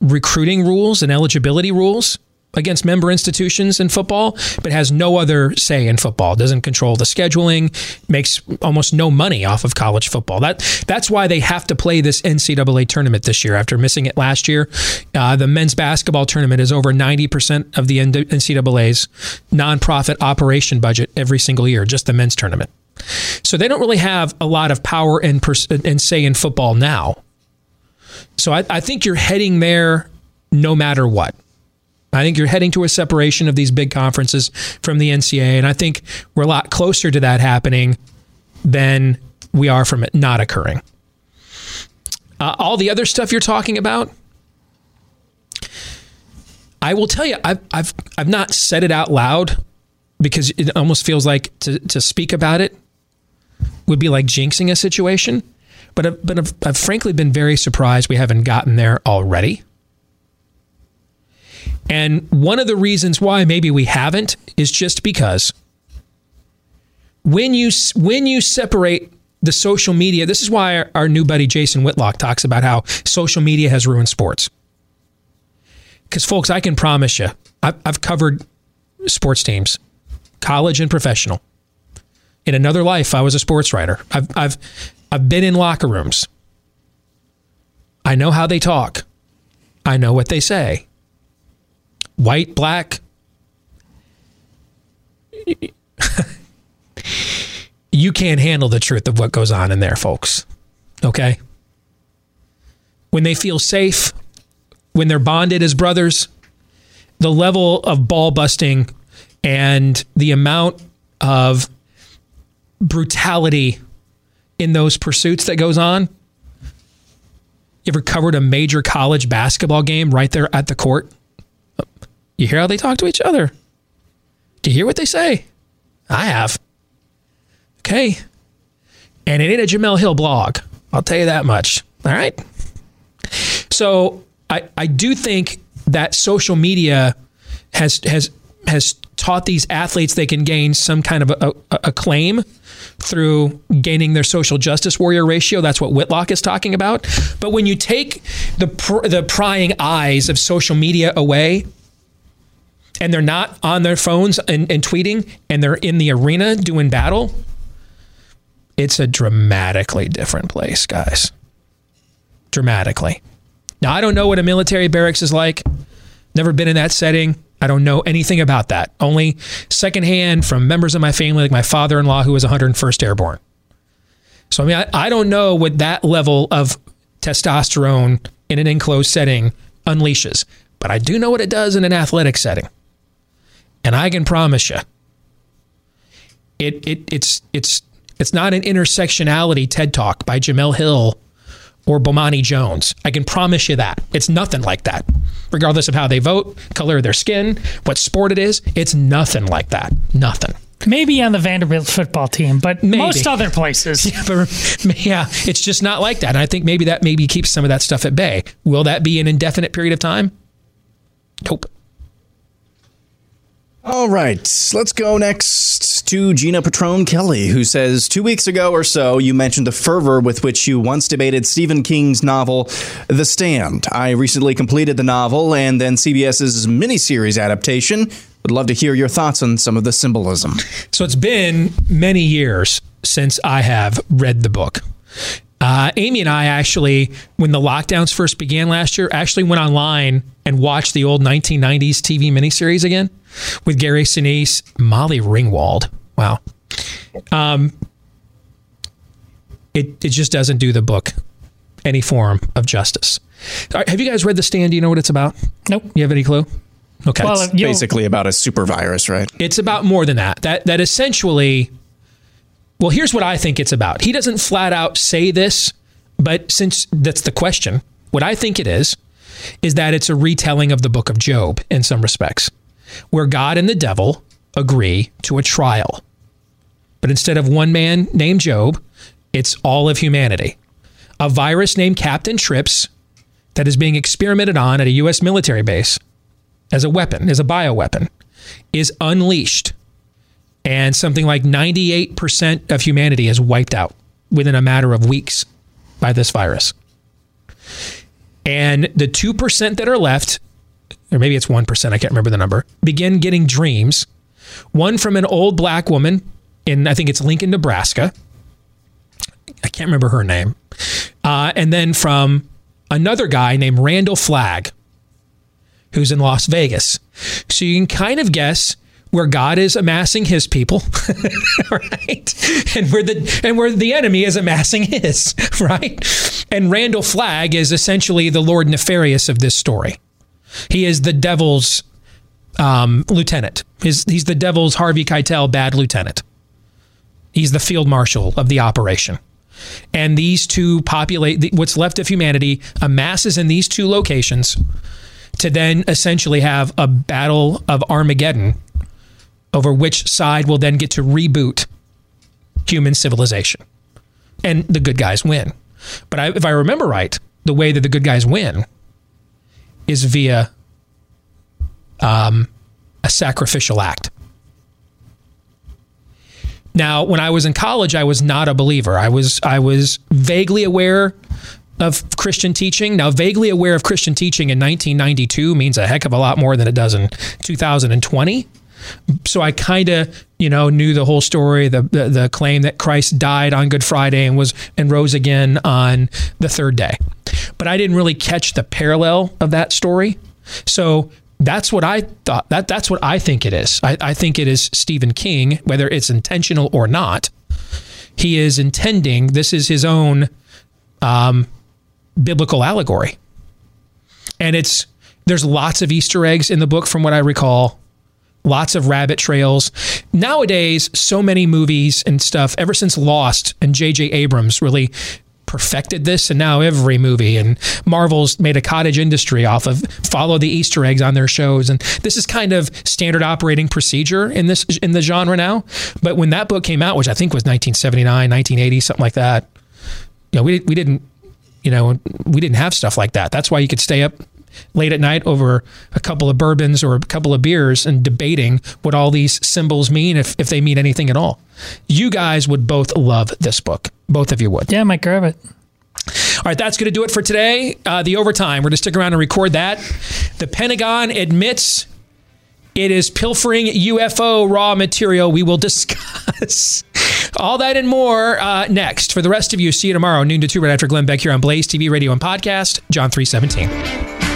Speaker 2: recruiting rules and eligibility rules against member institutions in football, but has no other say in football. Doesn't control the scheduling, makes almost no money off of college football. That that's why they have to play this NCAA tournament this year after missing it last year. Uh, the men's basketball tournament is over ninety percent of the NCAA's nonprofit operation budget every single year, just the men's tournament. So they don't really have a lot of power and, pers- and say in football now. So I, I think you're heading there no matter what. I think you're heading to a separation of these big conferences from the NCAA, and I think we're a lot closer to that happening than we are from it not occurring. Uh, all the other stuff you're talking about, I will tell you, I've, I've, I've not said it out loud because it almost feels like to, to speak about it would be like jinxing a situation. But, I've, but I've, I've frankly been very surprised we haven't gotten there already. And one of the reasons why maybe we haven't is just because when you when you separate the social media, this is why our, our new buddy Jason Whitlock talks about how social media has ruined sports. Because folks, I can promise you, I've, I've covered sports teams, college and professional. In another life, I was a sports writer. I've I've I've been in locker rooms. I know how they talk. I know what they say. White, black. *laughs* you can't handle the truth of what goes on in there, folks. Okay? When they feel safe, when they're bonded as brothers, the level of ball busting and the amount of brutality in those pursuits that goes on. You ever covered a major college basketball game right there at the court? You hear how they talk to each other. Do you hear what they say? I have. Okay. And it ain't a Jemele Hill blog. I'll tell you that much. All right. So I, I do think that social media has has has taught these athletes they can gain some kind of a, a, a claim through gaining their social justice warrior ratio. That's what Whitlock is talking about. But when you take the pr- the prying eyes of social media away, and they're not on their phones and, and tweeting, and they're in the arena doing battle, it's a dramatically different place, guys. Dramatically. Now, I don't know what a military barracks is like. Never been in that setting. I don't know anything about that. Only secondhand from members of my family, like my father in law, who was 101st Airborne. So, I mean, I, I don't know what that level of testosterone in an enclosed setting unleashes, but I do know what it does in an athletic setting. And I can promise you, it, it, it's, it's, it's not an intersectionality TED talk by Jemele Hill or Bomani Jones. I can promise you that. It's nothing like that. Regardless of how they vote, color of their skin, what sport it is, it's nothing like that. Nothing.
Speaker 4: Maybe on the Vanderbilt football team, but
Speaker 2: Maybe.
Speaker 4: most other places. *laughs*
Speaker 2: Yeah, but *laughs* yeah, it's just not like that. And I think maybe that maybe keeps some of that stuff at bay. Will that be an indefinite period of time? Nope.
Speaker 5: All right, let's go next to Gina Patrone Kelly, who says two weeks ago or so you mentioned the fervor with which you once debated Stephen King's novel The Stand. I recently completed the novel and then CBS's miniseries adaptation. Would love to hear your thoughts on some of the symbolism.
Speaker 2: So it's been many years since I have read the book. Uh, Amy and I actually, when the lockdowns first began last year, actually went online and watched the old 1990s TV miniseries again with Gary Sinise, Molly Ringwald. Wow. Um, it, it just doesn't do the book any form of justice. All right, have you guys read The Stand? Do you know what it's about?
Speaker 4: Nope.
Speaker 2: You have any clue? Okay.
Speaker 5: Well, it's basically about a super virus, right?
Speaker 2: It's about more than that. That that essentially well, here's what I think it's about. He doesn't flat out say this, but since that's the question, what I think it is is that it's a retelling of the book of Job in some respects, where God and the devil agree to a trial. But instead of one man named Job, it's all of humanity. A virus named Captain Trips that is being experimented on at a U.S. military base as a weapon, as a bioweapon, is unleashed. And something like 98% of humanity is wiped out within a matter of weeks by this virus. And the 2% that are left, or maybe it's 1%, I can't remember the number, begin getting dreams. One from an old black woman in, I think it's Lincoln, Nebraska. I can't remember her name. Uh, and then from another guy named Randall Flagg, who's in Las Vegas. So you can kind of guess where God is amassing his people, *laughs* right? And where the and where the enemy is amassing his, *laughs* right? And Randall Flagg is essentially the Lord Nefarious of this story. He is the devil's um, lieutenant. He's, he's the devil's Harvey Keitel bad lieutenant. He's the field marshal of the operation. And these two populate what's left of humanity amasses in these two locations to then essentially have a battle of Armageddon over which side will then get to reboot human civilization. And the good guys win. But I, if I remember right, the way that the good guys win is via um, a sacrificial act. Now, when I was in college, I was not a believer. I was I was vaguely aware of Christian teaching. Now, vaguely aware of Christian teaching in 1992 means a heck of a lot more than it does in 2020. So I kind of, you know, knew the whole story, the, the the claim that Christ died on Good Friday and was and rose again on the third day. but I didn't really catch the parallel of that story. So that's what I thought. That that's what I think it is. I, I think it is Stephen King, whether it's intentional or not. He is intending. This is his own um, biblical allegory, and it's there's lots of Easter eggs in the book, from what I recall. Lots of rabbit trails. Nowadays, so many movies and stuff, ever since Lost and J.J. Abrams really perfected this and now every movie and Marvel's made a cottage industry off of follow the Easter eggs on their shows and this is kind of standard operating procedure in this in the genre now but when that book came out which I think was 1979 1980 something like that you know we we didn't you know we didn't have stuff like that that's why you could stay up late at night over a couple of bourbons or a couple of beers and debating what all these symbols mean if, if they mean anything at all. You guys would both love this book. Both of you would.
Speaker 4: Yeah, I might grab it.
Speaker 2: All right, that's going to do it for today. Uh, the overtime. We're going to stick around and record that. The Pentagon admits it is pilfering UFO raw material. We will *laughs* discuss all that and more uh, next. For the rest of you, see you tomorrow, noon to 2 right after Glenn Beck here on Blaze TV, radio, and podcast, John 317.